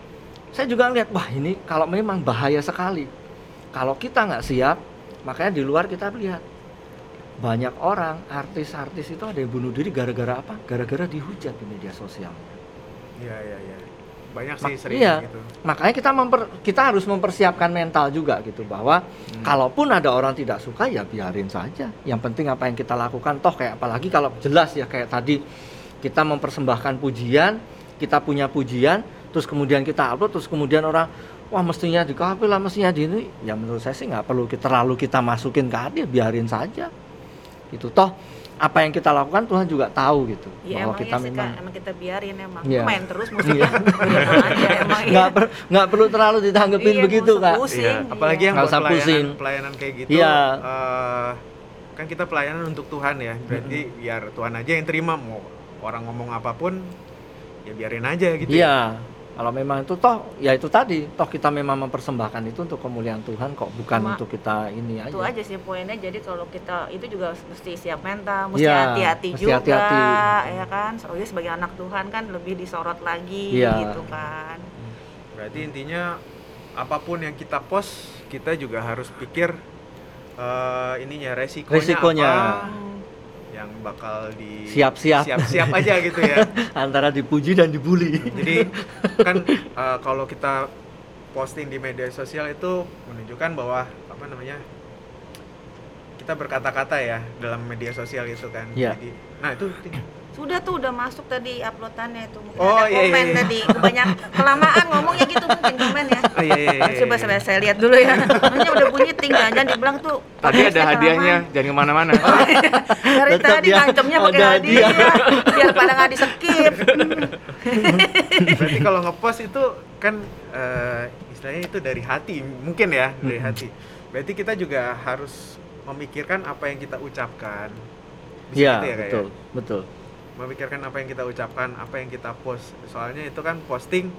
saya juga lihat wah ini kalau memang bahaya sekali. Kalau kita nggak siap makanya di luar kita lihat banyak orang artis-artis itu ada yang bunuh diri gara-gara apa gara-gara dihujat di media sosial Iya, iya, iya. Banyak Mak- sih sering iya. gitu. makanya kita memper- kita harus mempersiapkan mental juga gitu bahwa kalaupun ada orang tidak suka ya biarin saja yang penting apa yang kita lakukan toh kayak apalagi kalau jelas ya kayak tadi kita mempersembahkan pujian kita punya pujian terus kemudian kita upload terus kemudian orang wah mestinya di kafe lah mestinya di ini ya menurut saya sih nggak perlu kita terlalu kita masukin ke hati biarin saja itu toh apa yang kita lakukan Tuhan juga tahu gitu Ya bahwa emang kita iya sih memang Kak, emang kita biarin emang. Iya. Main terus musiknya. Aja emang iya. nggak per- nggak perlu terlalu ditanggepin Iya, begitu kak pusing. Iya, apalagi iya. yang Nggak buat usah pusing. pelayanan, pelayanan kayak gitu. Iya. eh, kan kita pelayanan untuk Tuhan ya. Berarti biar Tuhan aja yang terima mau orang ngomong apa pun ya biarin aja gitu. ya. Kalau memang itu toh ya itu tadi toh kita memang mempersembahkan itu untuk kemuliaan Tuhan kok bukan Cuma untuk kita ini aja itu aja sih poinnya jadi kalau kita itu juga mesti siap mental mesti Iya, hati-hati mesti juga hati-hati. ya kan soalnya sebagai anak Tuhan kan lebih disorot lagi Iya. gitu kan Berarti intinya apa pun yang kita post kita juga harus pikir eh, ininya resikonya, Resikonya. apa yang bakal di Siap-siap. siap-siap aja gitu ya. antara dipuji dan dibully Jadi kan eh, kalau kita posting di media sosial itu menunjukkan bahwa apa namanya kita berkata-kata ya dalam media sosial itu kan. Iya. Jadi, nah itu sudah tuh udah masuk tadi uploadannya itu mungkin Oh, ada iya, iya, komen iya. tadi kebanyak kelamaan ngomongnya gitu mungkin komen ya Oh, iya, iya, iya, coba iya. saya, saya lihat dulu ya Soalnya udah bunyi ting jangan dibilang tuh Tadi ada hadiahnya, kelamaan. jangan ke mana-mana. dari Tetap tadi ngancemnya pakai hadiah hadiah. biar pada nggak di skip berarti kalau ngepost itu kan eh, istilahnya itu dari hati mungkin ya dari hati berarti kita juga harus memikirkan apa yang kita ucapkan. Bisa Iya gitu ya, ya? betul betul. Memikirkan apa yang kita ucapkan apa yang kita post. Soalnya itu kan posting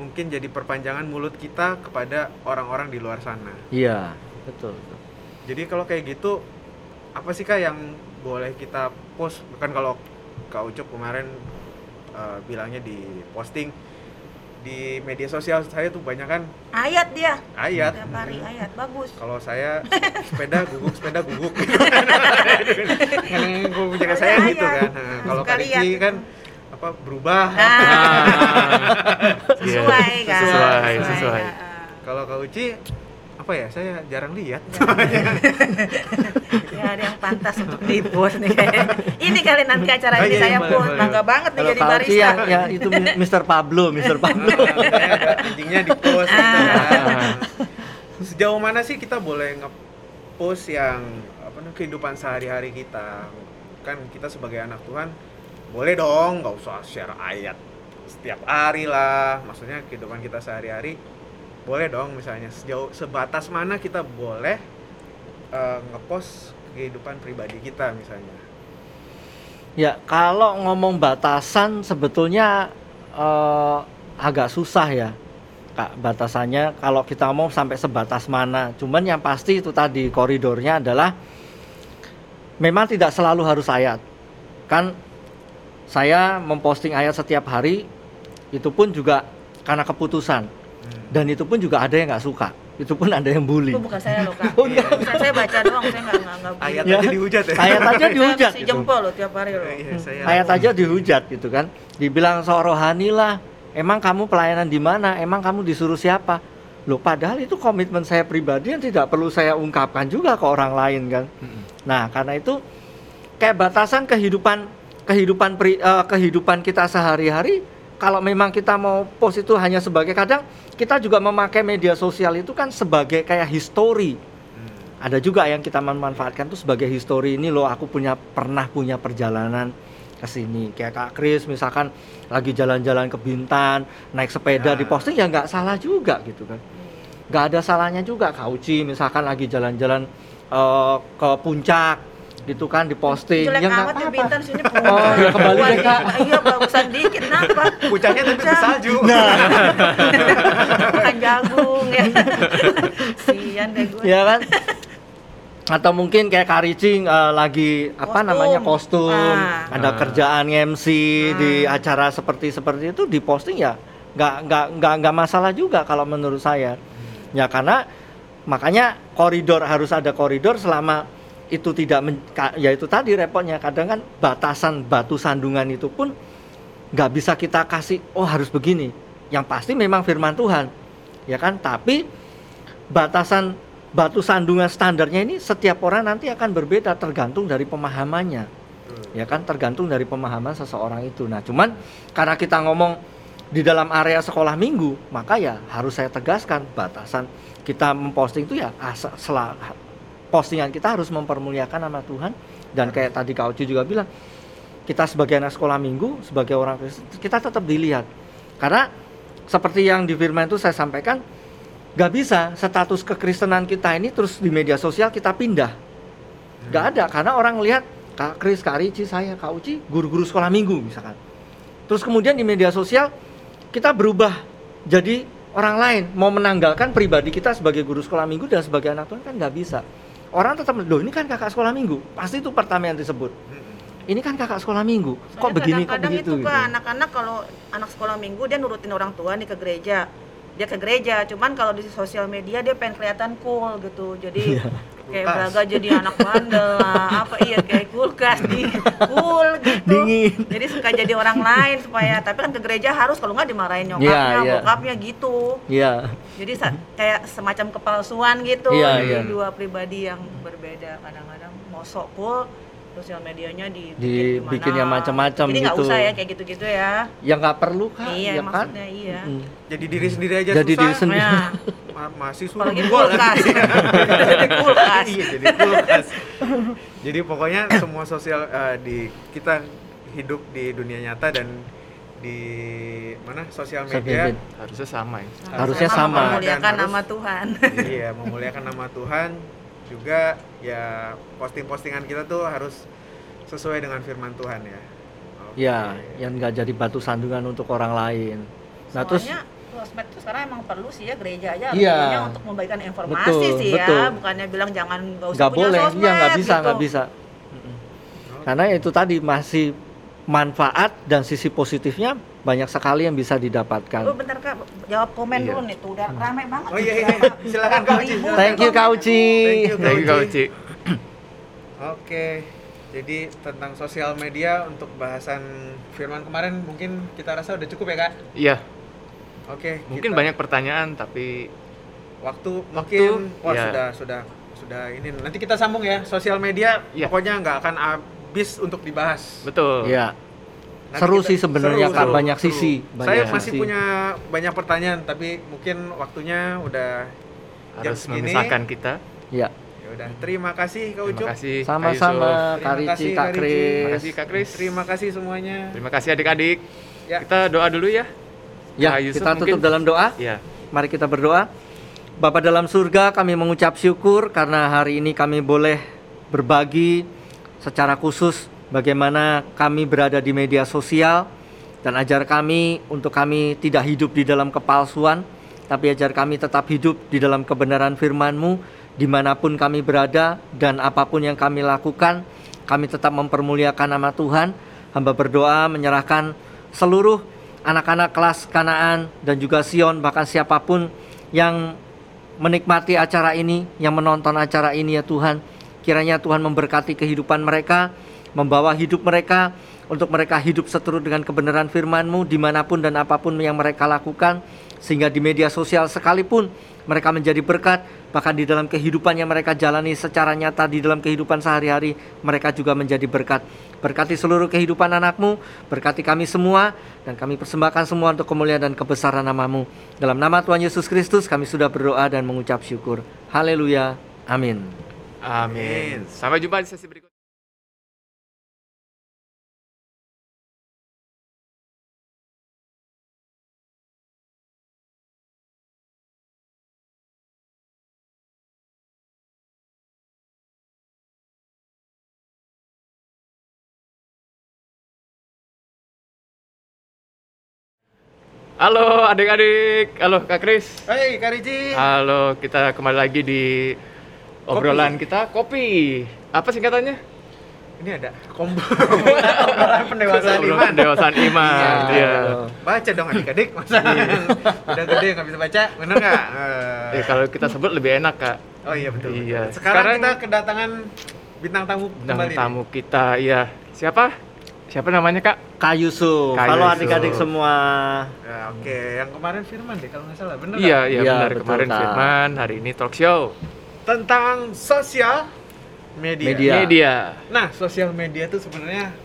mungkin jadi perpanjangan mulut kita kepada orang-orang di luar sana. Iya betul, betul. jadi kalau kayak gitu apa sih kak yang boleh kita post? Bukan kalau kak Ucup kemarin eh, bilangnya di posting di media sosial saya tuh banyak kan ayat dia ayat tiap hari ayat bagus kalau saya sepeda guguk sepeda guguk kan gue punya saya Ada gitu ayat. kan Nah, kalau Sekalian. Riki kan apa berubah nah, Iya. sesuai kan Sesuai, sesuai. ya. kalau Kak Uci apa ya saya jarang lihat ya ada yang pantas untuk di post nih kayaknya. ini kali nanti acara Oh, ini iya, saya boleh, post boleh. bangga banget nih jadi barista ya, ya itu Mr. Pablo Mr. Pablo Saya anjingnya di post Ah. Sejauh mana sih kita boleh nge-post yang apa namanya kehidupan sehari-hari kita? Kan kita sebagai anak Tuhan boleh dong nggak usah share ayat setiap hari lah. Maksudnya kehidupan kita sehari-hari boleh dong misalnya sejauh sebatas mana kita boleh eh, nge-post kehidupan pribadi kita misalnya. Ya, kalau ngomong batasan sebetulnya eh, agak susah ya. Kak, batasannya kalau kita mau sampai sebatas mana. Cuman yang pasti itu tadi koridornya adalah memang tidak selalu harus ayat. Kan saya memposting ayat setiap hari itu pun juga karena keputusan. Dan itu pun juga ada yang nggak suka. Itu pun ada yang bully. itu bukan saya loh kak Oh, enggak. Bukan saya baca doang saya nggak nggak nggak Ayat Ya. aja dihujat ya. Ayat aja dihujat si gitu. jempol loh tiap hari loh Iya, saya ayat aja dihujat gitu kan dibilang sok rohani lah emang kamu pelayanan di mana emang kamu disuruh siapa loh padahal itu komitmen saya pribadi yang tidak perlu saya ungkapkan juga ke orang lain kan nah karena itu kayak batasan kehidupan kehidupan pri- eh, kehidupan kita sehari-hari kalau memang kita mau post itu hanya sebagai kadang kita juga memakai media sosial itu kan sebagai kayak history Hmm. ada juga yang kita memanfaatkan tuh sebagai histori ini loh aku punya pernah punya perjalanan ke sini kayak Kak Kris misalkan lagi jalan-jalan ke Bintan naik sepeda Ya. di posting ya nggak salah juga gitu kan nggak ada salahnya juga Kak Uci misalkan lagi jalan-jalan eh, ke puncak gitu kan di posting jelek ya nggak ya apa-apa Bintan sini Oh, ya kembali deh, Kak. iya bagusan dikit kenapa Puncaknya tapi bersalju. makan jagung ya sian deh gue ya kan atau mungkin kayak Karicing eh, lagi apa Kostum. namanya kostum Ah. ada Ah. kerjaan MC di Ah. acara seperti seperti itu di posting ya nggak nggak nggak nggak masalah juga kalau menurut saya ya karena makanya koridor harus ada koridor selama itu tidak men- ya itu tadi repotnya. Kadang kan batasan batu sandungan itu pun nggak bisa kita kasih oh harus begini. Yang pasti memang firman Tuhan ya kan? Tapi batasan batu sandungan standarnya ini setiap orang nanti akan berbeda tergantung dari pemahamannya. Ya kan? Tergantung dari pemahaman seseorang itu. Nah cuman karena kita ngomong di dalam area sekolah minggu maka ya harus saya tegaskan batasan kita memposting itu ya asa- sela- postingan kita harus mempermuliakan nama Tuhan. Dan kayak tadi Kak Uci juga bilang kita sebagai anak sekolah minggu sebagai orang Kristen kita tetap dilihat. Karena seperti yang di firman itu saya sampaikan nggak bisa status kekristenan kita ini terus di media sosial kita pindah. Nggak ada karena orang lihat Kak Kris, Kak Rici, saya, Kak Uci, guru-guru sekolah minggu misalkan. Terus kemudian di media sosial kita berubah jadi orang lain. Mau menanggalkan pribadi kita sebagai guru sekolah minggu dan sebagai anak Tuhan kan nggak bisa orang tetap loh ini kan kakak sekolah minggu. Pasti itu pertama yang disebut ini kan kakak sekolah minggu. Kok Soalnya begini kok kadang-kadang begitu itu gitu. kan anak-anak kalau anak sekolah minggu dia nurutin orang tua nih ke gereja dia ke gereja cuman kalau di sosial media dia pengen kelihatan cool gitu jadi Iya. kayak Kulkas. belaga jadi anak bandel lah apa iya kayak kulkas di cool gitu Dingin. jadi suka jadi orang lain supaya tapi kan ke gereja harus kalau nggak dimarahin nyokapnya Iya, iya. bokapnya gitu Iya. jadi kayak semacam kepalsuan gitu Iya, dari iya. dua pribadi yang berbeda kadang-kadang mau sok cool sosial medianya di Dibikin yang macam-macam jadi nggak gitu. usah ya kayak gitu-gitu ya. Yang nggak perlu kak iya ya kan? maksudnya iya. Mm. Jadi diri sendiri aja Jadi susah. diri sendiri. Nah, Ma- masih suruh apalagi kulkas. Jadi kulkas. Iya jadi kulkas. Jadi pokoknya semua sosial eh, di kita hidup di dunia nyata dan di mana sosial media harusnya sama ya. Harusnya sama. memuliakan Dan harus- nama Tuhan. Iya memuliakan nama Tuhan juga ya posting-postingan kita tuh harus sesuai dengan firman Tuhan ya Oke. ya yang nggak jadi batu sandungan untuk orang lain nah terus soalnya sosmed itu sekarang emang perlu sih ya gereja aja Iya. untuk membagikan informasi Betul, sih betul. ya bukannya bilang jangan nggak usah nggak punya boleh sosmed iya nggak bisa gitu. nggak bisa Mm-mm. karena itu tadi masih manfaat dan sisi positifnya banyak sekali yang bisa Oh didapatkan bentar kak, jawab komen Iya. dulu nih tuh udah rame banget. Oh, iya, iya, iya. Silakan, Kak Uci, thank you. Kak Uci Thank you, Kak Uci Oke, jadi tentang sosial media untuk bahasan firman kemarin mungkin kita rasa udah cukup ya kak? iya Oke. mungkin kita- banyak pertanyaan tapi waktu, Waktu, mungkin wah ya. sudah sudah sudah ini nanti kita sambung ya sosial media Ya. pokoknya nggak akan habis untuk dibahas. betul ya Nanti seru kita- sih sebenarnya Kak seru, banyak seru. sisi Saya banyak masih sisi. punya banyak pertanyaan tapi mungkin waktunya udah jam harus memisahkan kita ya Ya udah, terima kasih Kak Ucup. terima kasih Kak sama-sama. Kak Terima Rici kasih, Kak. Kris terima kasih Kak Kris Terima kasih semuanya. terima kasih adik-adik Ya. kita doa dulu ya ya Kak Yusuf kita tutup mungkin. dalam doa ya Mari kita berdoa. Bapa dalam surga, kami mengucap syukur karena hari ini kami boleh berbagi secara khusus bagaimana kami berada di media sosial dan ajar kami untuk kami tidak hidup di dalam kepalsuan, tapi ajar kami tetap hidup di dalam kebenaran firman-Mu di mana pun kami berada dan apa pun yang kami lakukan, kami tetap mempermuliakan nama Tuhan. Hamba berdoa menyerahkan seluruh anak-anak kelas Kanaan dan juga Sion bahkan siapa pun yang menikmati acara ini, yang menonton acara ini ya Tuhan. Kiranya Tuhan memberkati kehidupan mereka, membawa hidup mereka untuk mereka hidup seturut dengan kebenaran firman-Mu di mana pun dan apa pun yang mereka lakukan sehingga di media sosial sekalipun mereka menjadi berkat bahkan di dalam kehidupan yang mereka jalani secara nyata di dalam kehidupan sehari-hari mereka juga menjadi berkat. Berkati seluruh kehidupan anakmu berkati kami semua dan kami persembahkan semua untuk kemuliaan dan kebesaran namamu. Dalam nama Tuhan Yesus Kristus kami sudah berdoa dan mengucap syukur. Haleluya. Amin. Amin. Sampai jumpa di sesi berikutnya Halo adik-adik, halo Kak Kris. Hai Kak Riji. Halo, kita kembali lagi di obrolan kita kopi. Apa singkatannya? Ini ada kombo obrolan pendewasaan iman. pendewasaan iman. Iya. Iya. Baca dong adik-adik masa udah gede nggak bisa baca, bener nggak? Eh, Eh, kalau kita sebut lebih enak kak. oh iya betul. Iya. Sekarang, Sekarang- kita kedatangan bintang tamu Bintang kembali. nih. tamu kita, iya. Siapa? Siapa namanya kak? Kak Yusuf Kak halo Yusuf. adik-adik semua Ya, Oke, yang kemarin Firman deh kalau nggak salah, bener Iya, iya Iya, benar. betul, Kemarin Kak. Firman, hari ini talk show. Tentang sosial media. Media. Media. Nah, sosial media itu sebenarnya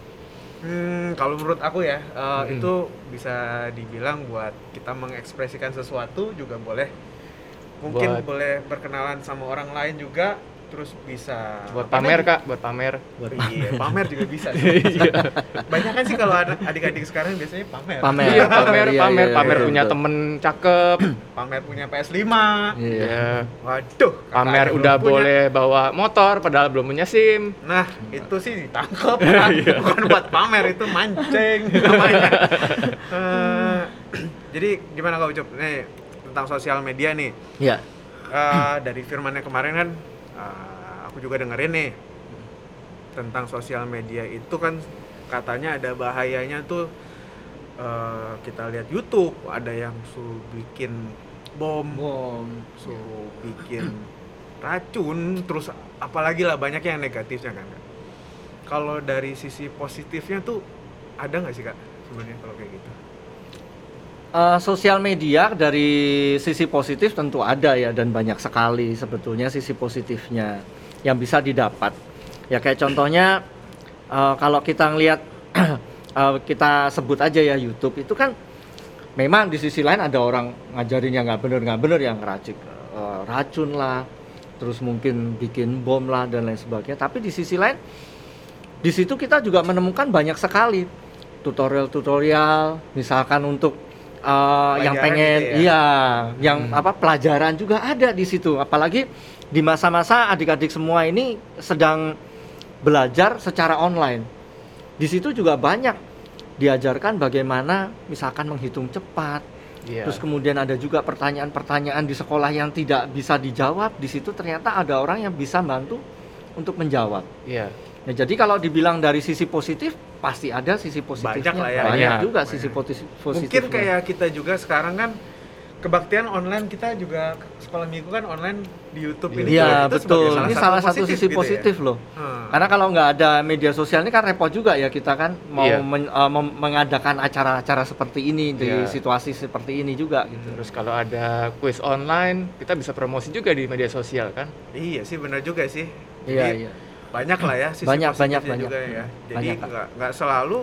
hmm, kalau menurut aku ya eh, Hmm. itu bisa dibilang buat kita mengekspresikan sesuatu juga boleh. Mungkin Buat- boleh berkenalan sama orang lain juga terus bisa buat pamer kak buat pamer buat Iya, pamer juga bisa. sih. Banyak kan sih kalau ada adik-adik sekarang biasanya pamer. Pamer. iya pamer Iya, pamer iya, pamer iya, punya betul. temen cakep Pamer punya PS5. Iya. ya Waduh, pamer udah punya. boleh bawa motor padahal belum punya sim Nah, itu sih ditangkap. kan. Bukan buat pamer, itu mancing namanya. Eh, jadi gimana kau Ucup? Nih, tentang sosial media nih. Iya. Eh, dari firmannya kemarin kan eh, aku juga dengerin nih tentang sosial media itu kan katanya ada bahayanya tuh eh, kita lihat YouTube ada yang suruh bikin bom, Bom. suruh bikin racun terus apalagi lah banyak yang negatifnya kan kalau dari sisi positifnya tuh ada nggak sih kak sebenarnya kalau kayak gitu Eh, sosial media dari sisi positif tentu ada ya dan banyak sekali sebetulnya sisi positifnya yang bisa didapat. Ya kayak contohnya eh, kalau kita ngelihat eh, kita sebut aja ya YouTube itu kan memang di sisi lain ada orang ngajarin yang nggak bener nggak bener yang racik eh, racun lah, terus mungkin bikin bom lah dan lain sebagainya. Tapi di sisi lain di situ kita juga menemukan banyak sekali tutorial-tutorial misalkan untuk uh, yang pengen gitu ya? iya yang Hmm. apa pelajaran juga ada di situ apalagi di masa-masa adik-adik semua ini sedang belajar secara online di situ juga banyak diajarkan bagaimana misalkan menghitung cepat Iya. terus kemudian ada juga pertanyaan-pertanyaan di sekolah yang tidak bisa dijawab di situ ternyata ada orang yang bisa bantu untuk menjawab iya Nah, jadi kalau dibilang dari sisi positif, pasti ada sisi positifnya. Banyak lah ya. Banyak Banyak. juga Banyak. sisi potis- positifnya. mungkin kayak kita juga sekarang kan kebaktian online kita juga sekolah minggu kan online di YouTube ini Iya, betul. sebagai Ini salah satu positif sisi gitu ya. positif loh. Hmm. Karena kalau nggak ada media sosial ini kan repot juga ya kita kan mau Iya. men- mem- mengadakan acara-acara seperti ini di Iya. situasi seperti ini juga gitu. terus kalau ada quiz online kita bisa promosi juga di media sosial kan Iya sih benar juga sih. Iya, Jadi, iya. Banyak lah ya sisi Banyak, banyak, juga banyak. ya. Jadi nggak nggak selalu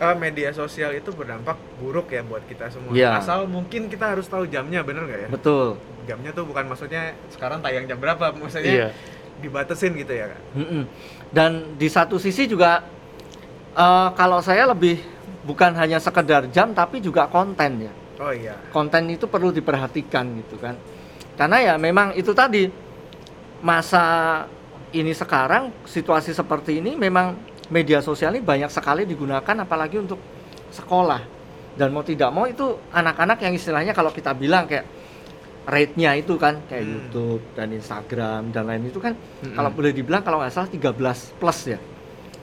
eh, media sosial itu berdampak buruk ya buat kita semua. Iya. Asal mungkin kita harus tahu jamnya bener nggak ya? Betul. Jamnya tuh bukan maksudnya sekarang tayang jam berapa, maksudnya iya dibatasin gitu ya kan? Dan di satu sisi juga eh, kalau saya lebih bukan hanya sekedar jam tapi juga konten ya. Oh iya. konten itu perlu diperhatikan gitu kan karena ya memang itu tadi masa ini sekarang situasi seperti ini memang media sosial ini banyak sekali digunakan apalagi untuk sekolah dan mau tidak mau itu anak-anak yang istilahnya kalau kita bilang kayak rate-nya itu kan kayak Hmm. YouTube dan Instagram dan lain itu kan Mm-mm. kalau boleh dibilang kalau nggak salah 13 plus ya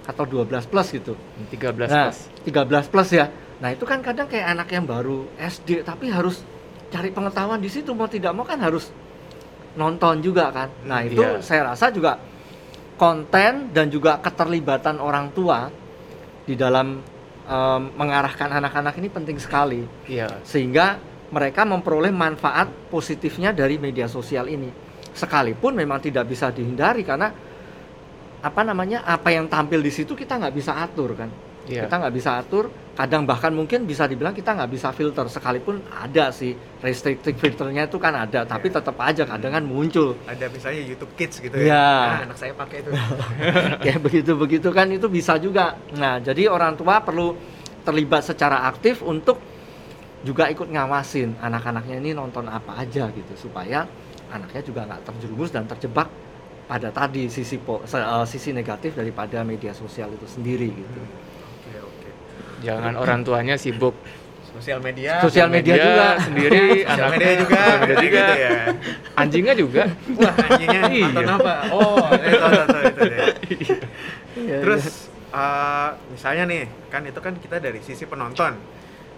atau 12 plus gitu 13 nah, plus 13 plus ya. Nah, itu kan kadang kayak anak yang baru SD tapi harus cari pengetahuan di situ mau tidak mau kan harus nonton juga kan. Nah, itu Iya. saya rasa juga konten dan juga keterlibatan orang tua di dalam em, mengarahkan anak-anak ini penting sekali. Iya. Sehingga mereka memperoleh manfaat positifnya dari media sosial ini. Sekalipun memang tidak bisa dihindari karena apa namanya apa yang tampil di situ kita nggak bisa atur kan. Iya. Kita nggak bisa atur kadang bahkan mungkin bisa dibilang kita nggak bisa filter sekalipun ada sih restricted filternya itu kan ada tapi Iya. tetap aja kadang kan muncul Ada misalnya YouTube Kids gitu ya. Nah, anak saya pakai itu. kayak begitu begitu kan itu bisa juga nah jadi orang tua perlu terlibat secara aktif untuk juga ikut ngawasin anak-anaknya ini nonton apa aja gitu supaya anaknya juga nggak terjerumus dan terjebak pada tadi sisi po- eh, sisi negatif daripada media sosial itu sendiri gitu oke. Jangan orang tuanya sibuk Sosial media. Sosial media juga. sendiri Sosial anaknya media juga. sosial media juga gitu ya. anjingnya juga Wah, anjingnya Iya. nonton apa? Oh, itu, itu, itu, itu deh. Iya, Terus eh, misalnya nih, kan itu kan kita dari sisi penonton.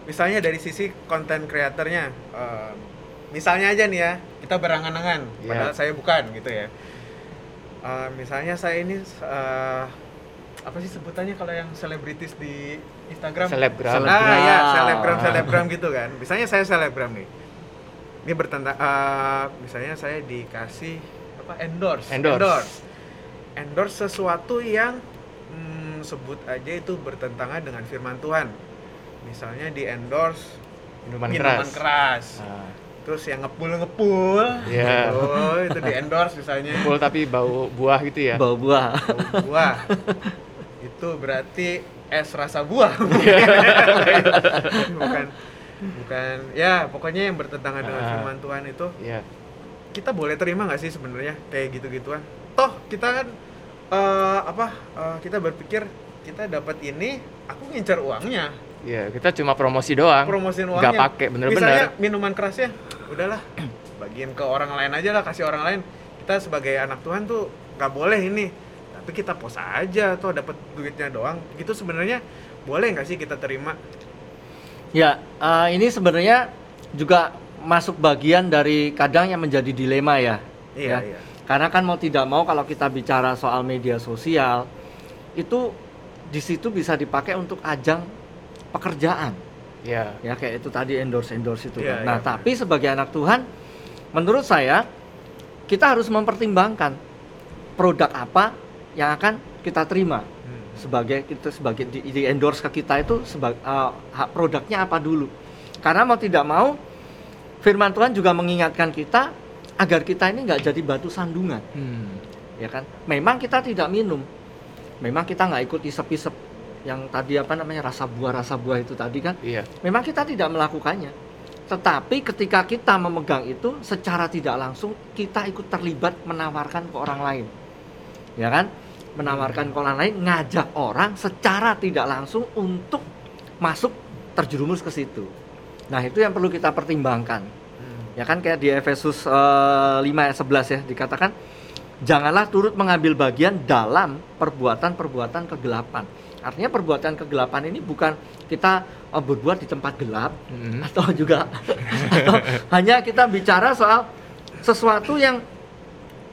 Misalnya dari sisi konten kreatornya, eh, misalnya aja nih ya, kita berangan-angan, Iya. padahal saya bukan gitu ya. Eh, misalnya saya ini eh, apa sih sebutannya kalau yang selebritis di Instagram? selebgram Seleb- Ah ya, Selebgram. selebgram gitu kan. Misalnya saya selebgram nih. Ini bertentang eh, misalnya saya dikasih apa endorse. Endorse. Endorse sesuatu yang hmm, sebut aja itu bertentangan dengan firman Tuhan. Misalnya di endorse minuman, minuman keras, keras. Nah, terus yang ngepul ngepul Iya. gitu, itu di endorse misalnya Full tapi bau buah gitu ya. Bawa buah. Bau buah itu berarti es rasa buah bukan bukan ya pokoknya yang bertentangan dengan Ah. firman Tuhan itu Iya. kita boleh terima nggak sih sebenarnya kayak gitu-gituan toh kita kan eh, apa eh, kita berpikir kita dapat ini aku ngincar uangnya Iya, kita cuma promosi doang. promosiin uangnya Nggak pakai misalnya bener-bener. minuman kerasnya udahlah bagiin ke orang lain aja lah kasih orang lain kita sebagai anak Tuhan tuh nggak boleh ini tapi kita pos aja tuh dapat duitnya doang gitu sebenarnya boleh nggak sih kita terima Ya, eh, ini sebenarnya juga masuk bagian dari kadang yang menjadi dilema ya. iya ya. iya Karena kan mau tidak mau kalau kita bicara soal media sosial itu di situ bisa dipakai untuk ajang pekerjaan. Iya. Ya kayak itu tadi endorse endorse itu. Iya, kan. Nah, iya, tapi sebagai anak Tuhan menurut saya kita harus mempertimbangkan produk apa yang akan kita terima Hmm. sebagai kita sebagai di, di endorse ke kita itu sebagai hak produknya apa dulu. Karena mau tidak mau firman Tuhan juga mengingatkan kita agar kita ini nggak jadi batu sandungan. Hmm. ya kan? Memang kita tidak minum. Memang kita nggak ikut isep-isep yang tadi apa namanya rasa buah rasa buah itu tadi kan? Iya. memang kita tidak melakukannya. Tetapi ketika kita memegang itu secara tidak langsung kita ikut terlibat menawarkan ke orang lain ya kan? Menawarkan ke orang lain ngajak orang secara tidak langsung untuk masuk terjerumus ke situ. Nah itu yang perlu kita pertimbangkan. Hmm. ya kan? Kayak di Efesus eh, 5 ayat 11 ya dikatakan janganlah turut mengambil bagian dalam perbuatan-perbuatan kegelapan. Artinya perbuatan kegelapan ini bukan kita eh, berbuat di tempat gelap Hmm. atau juga atau hanya kita bicara soal sesuatu yang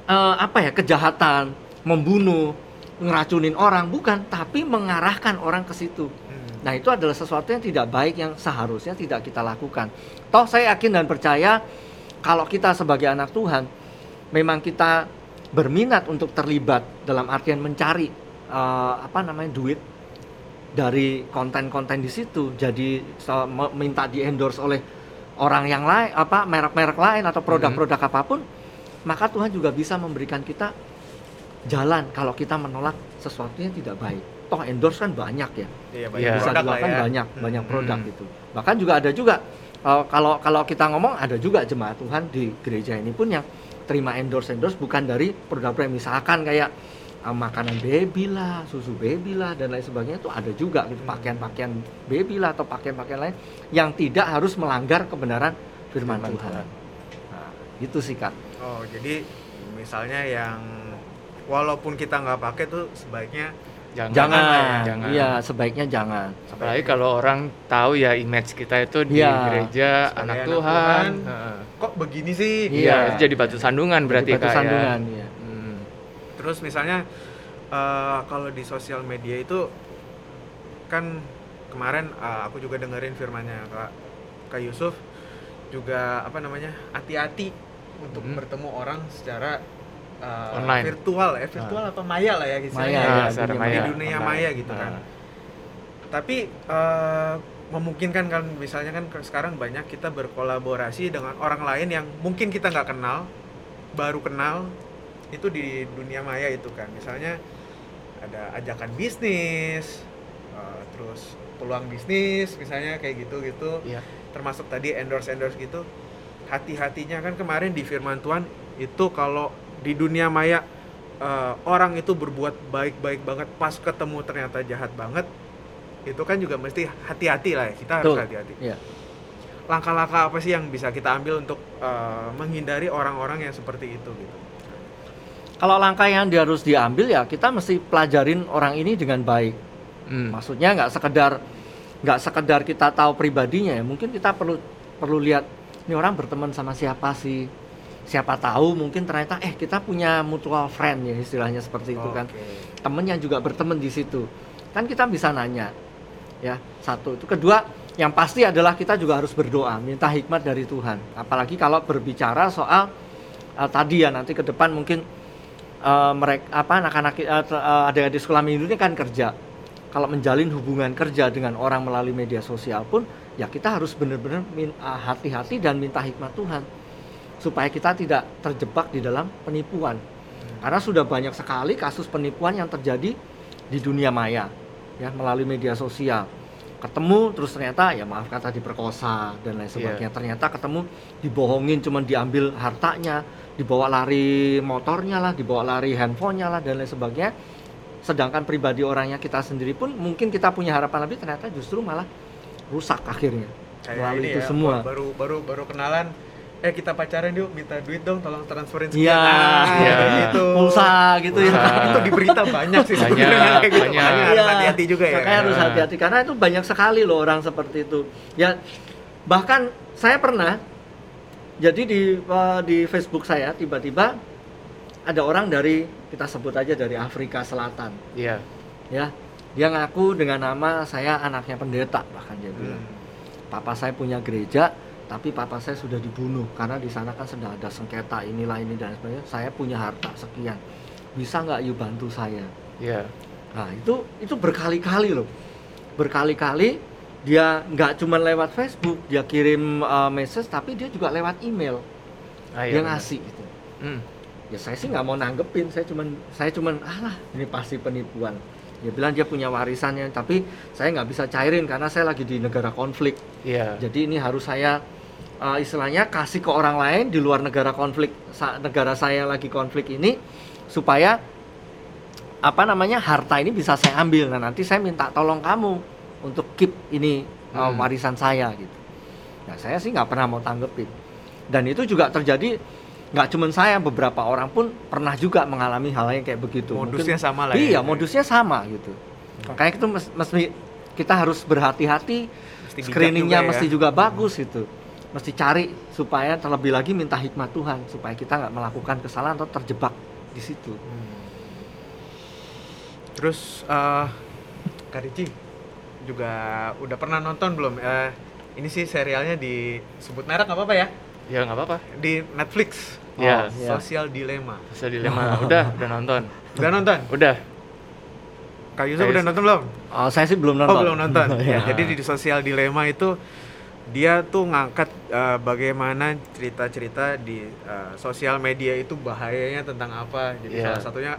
eh, apa ya kejahatan membunuh ngeracunin orang bukan tapi mengarahkan orang ke situ Hmm. Nah, itu adalah sesuatu yang tidak baik yang seharusnya tidak kita lakukan. Toh saya yakin dan percaya kalau kita sebagai anak Tuhan memang kita berminat untuk terlibat dalam artian mencari eh, apa namanya duit dari konten-konten di situ. Jadi so- minta di endorse oleh orang yang lain apa merek-merek lain atau produk-produk apa pun, maka Tuhan juga bisa memberikan kita jalan kalau kita menolak sesuatu yang tidak baik. Toh endorse kan banyak ya Iya, Iya. bisa produk lah dilakukan ya. banyak Hmm. banyak produk Hmm. gitu bahkan juga ada juga uh, kalau kalau kita ngomong ada juga jemaat Tuhan di gereja ini pun yang terima endorse endorse bukan dari produk-produk misalkan kayak uh, makanan baby lah susu baby lah dan lain sebagainya itu ada juga gitu Hmm. pakaian-pakaian baby lah atau pakaian-pakaian lain yang tidak harus melanggar kebenaran firman, Firman Tuhan Tuhan. nah, gitu sih kak Oh, jadi misalnya yang walaupun kita nggak pakai tuh sebaiknya Jangan. jangan, ya, jangan. iya sebaiknya jangan Apalagi kalau orang tahu ya image kita itu di Iya. gereja Sebagai anak anak Tuhan. Tuhan. Heeh. kok begini sih? Iya. Itu jadi batu sandungan berarti Jadi batu Kak, ya. sandungan ya. Hmm. Terus misalnya eh, kalau di sosial media itu kan kemarin eh, aku juga dengerin firmannya Kak Kak Yusuf juga apa namanya hati-hati untuk Hmm. bertemu orang secara eh, Online. virtual ya virtual apa maya lah ya istilahnya Maya, ya. ya, Nah, dunia maya. di dunia online. maya gitu kan. Nah. Tapi eh, memungkinkan kan misalnya kan sekarang banyak kita berkolaborasi dengan orang lain yang mungkin kita nggak kenal, baru kenal itu di dunia maya itu kan. Misalnya ada ajakan bisnis, eh, terus peluang bisnis misalnya kayak gitu gitu. Iya. Termasuk tadi endorse endorse gitu. Hati-hatinya kan kemarin di Firman Tuhan itu kalau di dunia maya eh, orang itu berbuat baik-baik banget pas ketemu ternyata jahat banget itu kan juga mesti hati-hati lah ya kita harus Betul. hati-hati Iya. langkah-langkah apa sih yang bisa kita ambil untuk eh, menghindari orang-orang yang seperti itu gitu Kalau langkah yang dia harus diambil ya kita mesti pelajarin orang ini dengan baik. Hmm. Maksudnya nggak sekedar nggak sekedar kita tahu pribadinya ya. Mungkin kita perlu perlu lihat ini orang berteman sama siapa sih. Siapa tahu mungkin ternyata eh kita punya mutual friend ya istilahnya seperti itu kan. Oke. Temen yang juga berteman di situ. Kan kita bisa nanya. Ya, satu. Itu kedua yang pasti adalah kita juga harus berdoa, minta hikmat dari Tuhan. Apalagi kalau berbicara soal eh, tadi ya nanti ke depan mungkin mereka apa anak-anak uh, ada di sekolah minggu ini kan kerja. Kalau menjalin hubungan kerja dengan orang melalui media sosial pun ya kita harus benar-benar hati-hati dan minta hikmat Tuhan supaya kita tidak terjebak di dalam penipuan. Karena sudah banyak sekali kasus penipuan yang terjadi di dunia maya ya melalui media sosial. Ketemu terus ternyata ya maaf kata diperkosa dan lain sebagainya. Ternyata ketemu dibohongin cuman diambil hartanya, dibawa lari motornya lah, dibawa lari handphonenya lah dan lain sebagainya. Sedangkan pribadi orangnya kita sendiri pun mungkin kita punya harapan lebih ternyata justru malah rusak akhirnya Kayak melalui ini itu ya, semua. baru baru baru kenalan eh kita pacaran yuk minta duit dong tolong transferin sekian Iya, Nah, iya. kayak gitu Pulsa gitu ya. Itu di berita banyak sih Banyak, sebenarnya kayak gitu banyak. harus Iya, hati-hati juga ya Makanya harus hati-hati karena itu banyak sekali loh orang seperti itu. Ya bahkan saya pernah jadi di eh, di Facebook saya tiba-tiba ada orang dari kita sebut aja dari Afrika Selatan Iya. ya. Dia ngaku dengan nama saya anaknya pendeta bahkan dia bilang. Hmm. Papa saya punya gereja tapi papa saya sudah dibunuh karena di sana kan sedang ada sengketa inilah ini dan sebagainya. Saya punya harta sekian. Bisa nggak you bantu saya? Iya. Nah itu itu berkali-kali loh, berkali-kali dia nggak cuma lewat Facebook, dia kirim uh, message, tapi dia juga lewat email, Ah, dia iya, benar. ngasih gitu. Hmm. Ya saya sih nggak mau nanggepin, saya cuman saya cuman alah ini pasti penipuan. Dia bilang dia punya warisannya, tapi saya nggak bisa cairin karena saya lagi di negara konflik. Iya. Jadi ini harus saya uh, istilahnya kasih ke orang lain di luar negara konflik, sa- negara saya lagi konflik ini supaya apa namanya harta ini bisa saya ambil. Nah nanti saya minta tolong kamu untuk keep ini uh, Hmm. warisan saya gitu. Nah saya sih nggak pernah mau tanggepin. Dan itu juga terjadi nggak cuma saya, beberapa orang pun pernah juga mengalami hal yang kayak begitu. modusnya Mungkin- sama lah Iya, ya modusnya sama gitu. Makanya itu mes- mesti kita harus berhati-hati screeningnya juga ya. mesti juga bagus itu mesti cari supaya terlebih lagi minta hikmat Tuhan supaya kita nggak melakukan kesalahan atau terjebak di situ Hmm. terus eh Kak Ricci juga udah pernah nonton belum Eh, ini sih serialnya disebut merek nggak apa-apa ya Ya nggak apa-apa. di Netflix Iya. iya. Sosial Dilema Bisa dilema. Udah, udah nonton. udah nonton Udah. Kak Yusuf udah nonton belum oh saya sih belum nonton Oh belum nonton. Ya, jadi di Sosial Dilema itu dia tuh ngangkat eh, bagaimana cerita-cerita di eh, sosial media itu bahayanya tentang apa. Jadi Iya. salah satunya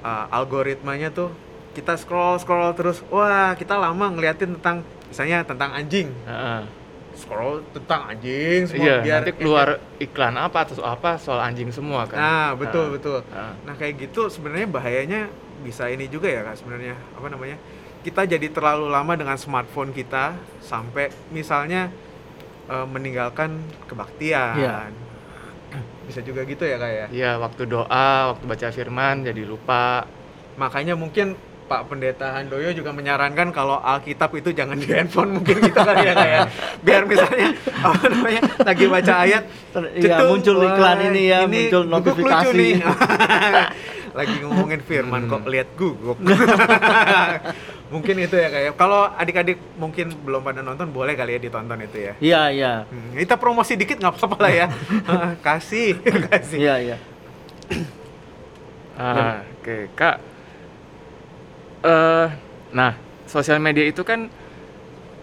eh, algoritmanya tuh kita scroll scroll terus, wah kita lama ngeliatin tentang misalnya tentang anjing, Heeh. scroll tentang anjing semua Iya, biar nanti keluar iklan apa atau apa soal anjing semua kan. Nah betul Heeh. betul. Heeh. Nah kayak gitu sebenarnya bahayanya bisa ini juga ya kak sebenarnya apa namanya kita jadi terlalu lama dengan smartphone kita sampai misalnya eh, meninggalkan kebaktian. Iya. Bisa juga gitu ya kak ya. Iya, waktu doa, waktu baca firman jadi lupa. Makanya mungkin Pak Pendeta Handoyo juga menyarankan kalau Alkitab itu jangan di handphone mungkin gitu kali ya kak ya. Biar misalnya apa namanya lagi baca ayat iya, cetung, muncul wah, iklan ini ya, muncul guguk notifikasi. lucu nih. lagi ngomongin firman kok lihat guguk. mungkin itu ya kayak. Kalau adik-adik mungkin belum pada nonton boleh kali ya ditonton itu ya. iya iya Hmm, kita promosi dikit nggak apa-apa lah ya. kasih, kasih. iya iya Ah, oke, Kak. Eh, nah, sosial media itu kan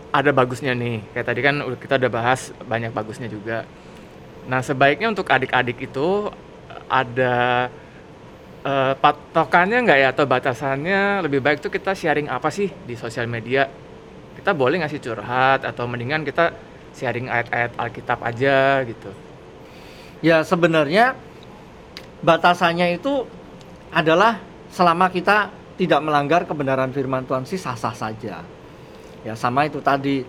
ada bagusnya nih. Kayak tadi kan udah- kita udah bahas banyak bagusnya juga. Nah, sebaiknya untuk adik-adik itu ada eh, patokannya nggak ya atau batasannya lebih baik tuh kita sharing apa sih di sosial media? Kita boleh ngasih curhat atau mendingan kita sharing ayat-ayat Alkitab aja gitu. ya sebenarnya batasannya itu adalah selama kita tidak melanggar kebenaran firman Tuhan sih sah-sah saja ya sama itu tadi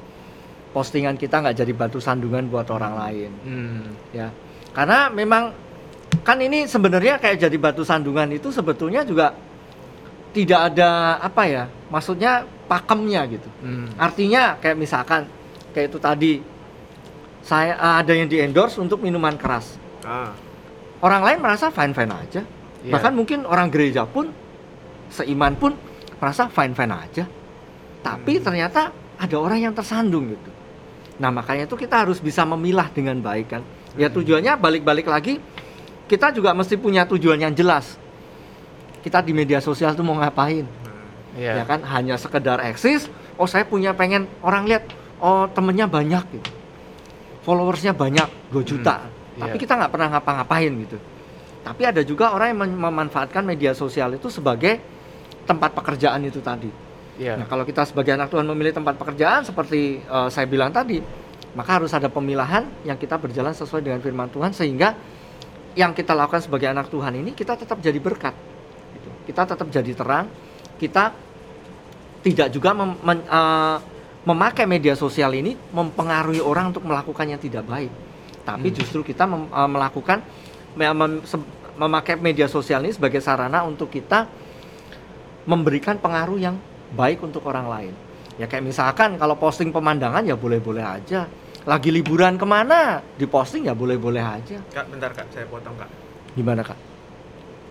postingan kita nggak jadi batu sandungan buat orang lain Hmm, ya karena memang kan ini sebenarnya kayak jadi batu sandungan itu sebetulnya juga tidak ada apa ya maksudnya pakemnya gitu. Hmm, artinya kayak misalkan kayak itu tadi saya ada yang di endorse untuk minuman keras. Ah, orang lain merasa fine fine aja. Iya. bahkan mungkin orang gereja pun seiman pun merasa fine fine aja. Tapi Hmm. ternyata ada orang yang tersandung gitu. Nah makanya itu kita harus bisa memilah dengan baik kan. Ya Hmm. tujuannya balik-balik lagi kita juga mesti punya tujuan yang jelas. Kita di media sosial tuh mau ngapain? Nah, iya. ya kan? Hanya sekedar eksis oh saya punya pengen orang lihat oh temennya banyak gitu. Followersnya banyak 2 juta. tapi iya. kita nggak pernah ngapa-ngapain gitu. Tapi ada juga orang yang mem- memanfaatkan media sosial itu sebagai tempat pekerjaan itu tadi. Iya. Nah, kalau kita sebagai anak Tuhan memilih tempat pekerjaan seperti eh, saya bilang tadi, maka harus ada pemilahan yang kita berjalan sesuai dengan firman Tuhan sehingga yang kita lakukan sebagai anak Tuhan ini kita tetap jadi berkat. gitu. Kita tetap jadi terang. Kita tidak juga mem- men- eh, memakai media sosial ini mempengaruhi orang untuk melakukan yang tidak baik. Tapi Hmm. justru kita mem- eh, melakukan mem- mem- se- memakai media sosial ini sebagai sarana untuk kita memberikan pengaruh yang baik untuk orang lain. Ya kayak misalkan kalau posting pemandangan ya boleh-boleh aja. Lagi liburan ke mana diposting ya boleh-boleh aja. Kak, bentar kak, saya potong kak. Gimana kak?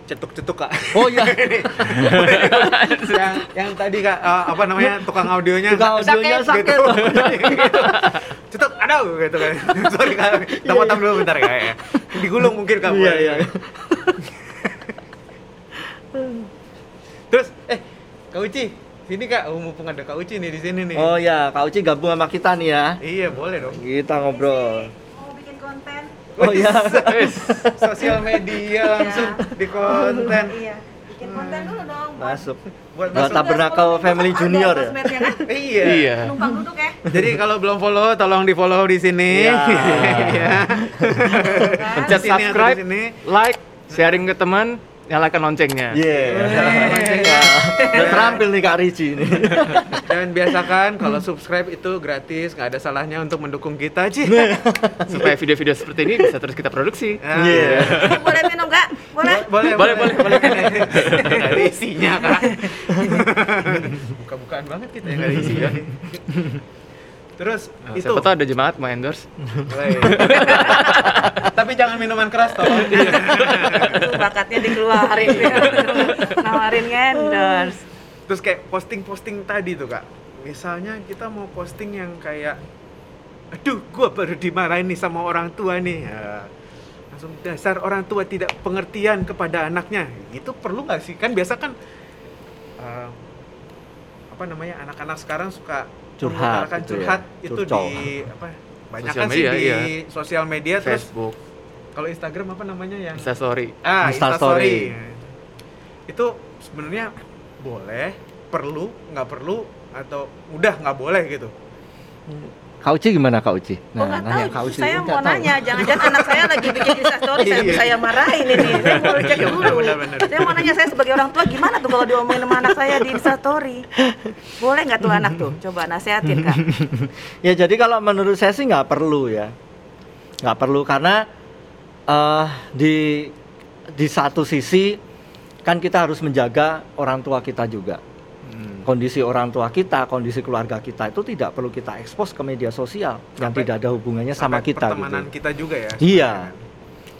Cetuk-cetuk kak. Oh iya, yang, yang tadi kak, eh, apa namanya tukang audionya. Tukang audionya sakit. gitu. Cetuk, aduh gitu kan. Sorry kak, kita potong dulu bentar kak ya. Digulung mungkin kak. iya iya. Terus, eh, Kak Uci, sini kak, oh, mumpung ada Kak Uci nih di sini nih. Oh ya, Kak Uci gabung sama kita nih ya. Iya boleh dong. Kita ngobrol. Mau bikin konten? Oh iya. Sosial media langsung di konten. Iya. Bikin konten dulu dong. buat- Masuk. Buat masuk. Tabernacle Family Ada Junior ya. kan? Iya. Iya. Numpang duduk ya. Jadi kalau belum follow, tolong di follow di sini. Iya. Iya. Pencet di subscribe, like, sharing ke teman, nyalakan loncengnya. Iya. Ya, Udah terampil nih Kak Ricci ini. Dan biasakan kalau subscribe itu gratis, nggak ada salahnya untuk mendukung kita, Ci. Supaya video-video seperti ini bisa terus kita produksi. Ah, Iya. Eh, Boleh minum nggak? Boleh. Boleh, Boleh, boleh, boleh. Nggak ada isinya, Kak. Buka-bukaan banget kita yang ada isinya. Terus Nah, itu siapa tahu ada jemaat mau endorse. Tapi jangan minuman keras toh. Tuh, bakatnya dikeluarin. Nawarin endorse. Terus kayak posting-posting tadi tuh kak. Misalnya kita mau posting yang kayak, aduh, gua baru dimarahin nih sama orang tua nih. Ya, langsung dasar orang tua tidak pengertian kepada anaknya. Itu perlu nggak sih? Kan biasa kan eh, apa namanya anak-anak sekarang suka Curhat mengutarakan gitu ya, curhat itu curcol. di apa? Banyak Sosial kan sih media, di iya. sosial media terus Facebook, kalau Instagram apa namanya yang Instastory. Ah, Insta Instastory. Itu sebenarnya boleh, perlu, nggak perlu, atau udah nggak boleh gitu. Kak Uci gimana Kak Uci? Oh nggak nanya tahu, Kak Uci. saya mau tahu. nanya, jangan-jangan anak saya lagi bikin instastory, saya, Iya. saya marahin ini, saya mau cek Iya, dulu. benar, benar, benar. Saya mau nanya saya sebagai orang tua gimana tuh kalau diomongin sama anak saya di instastory, boleh nggak tuh anak tuh? Coba nasehatin kak. ya jadi kalau menurut saya sih nggak perlu ya nggak perlu karena eh di di satu sisi kan kita harus menjaga orang tua kita juga. Kondisi orang tua kita kondisi keluarga kita itu tidak perlu kita ekspos ke media sosial yang Sampai- tidak ada hubungannya sama kita Pertemanan gitu kita juga ya. Iya.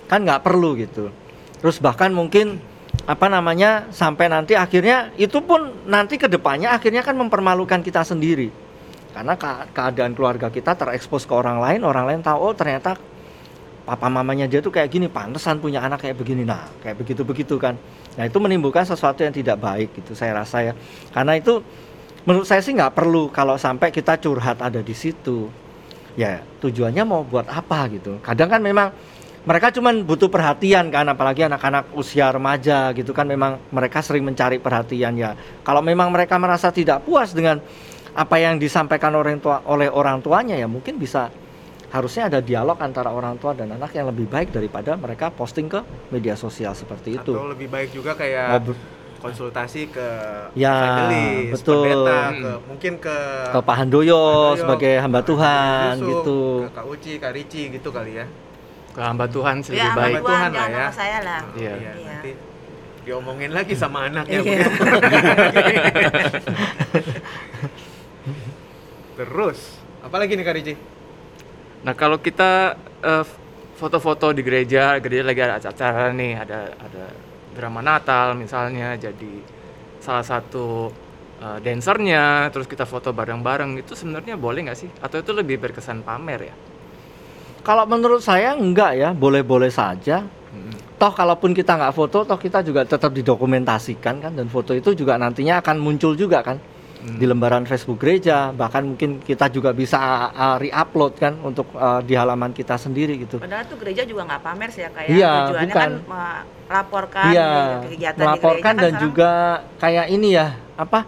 kan nggak perlu gitu. Terus bahkan mungkin apa namanya sampai nanti akhirnya itu pun nanti ke depannya akhirnya kan mempermalukan kita sendiri. Karena ka- keadaan keluarga kita terekspos ke orang lain orang lain tahu oh ternyata papa mamanya dia tuh kayak gini pantesan punya anak kayak begini. Nah kayak begitu begitu kan nah itu menimbulkan sesuatu yang tidak baik gitu saya rasa ya. Karena itu menurut saya sih nggak perlu kalau sampai kita curhat ada di situ. Ya tujuannya mau buat apa gitu. Kadang kan memang mereka cuman butuh perhatian kan apalagi anak-anak usia remaja gitu kan memang mereka sering mencari perhatian ya. Kalau memang mereka merasa tidak puas dengan apa yang disampaikan orang tua oleh orang tuanya ya mungkin bisa harusnya ada dialog antara orang tua dan anak yang lebih baik daripada mereka posting ke media sosial seperti itu Atau lebih baik juga kayak konsultasi ke Ya, betul. pendeta, Hmm. ke mungkin ke ke Pak Handoyo Handoyo, sebagai hamba Tuhan Yusuf, gitu ke Kak Uci, Kak Rici gitu kali ya. Ke hamba Tuhan sih Ya, lebih sama baik. Tuhan Tuhan, lah jangan ya. saya lah. Iya. Iya, Iya. nanti diomongin lagi sama anaknya. Iya. Terus, apa lagi nih Kak Rici? Nah kalau kita eh, foto-foto di gereja, gereja lagi ada acara nih, ada ada drama Natal misalnya, jadi salah satu eh, dancernya, terus kita foto bareng-bareng itu sebenarnya boleh nggak sih? Atau itu lebih berkesan pamer ya? kalau menurut saya enggak ya boleh-boleh saja toh kalaupun kita nggak foto toh kita juga tetap didokumentasikan kan dan foto itu juga nantinya akan muncul juga kan Hmm. di lembaran Facebook gereja bahkan mungkin kita juga bisa uh, re-upload kan untuk uh, di halaman kita sendiri gitu Padahal tuh gereja juga nggak pamer sih ya kayak Iya, tujuannya bukan. kan melaporkan Iya, kegiatan melaporkan di gereja dan kan sekarang juga kayak ini ya apa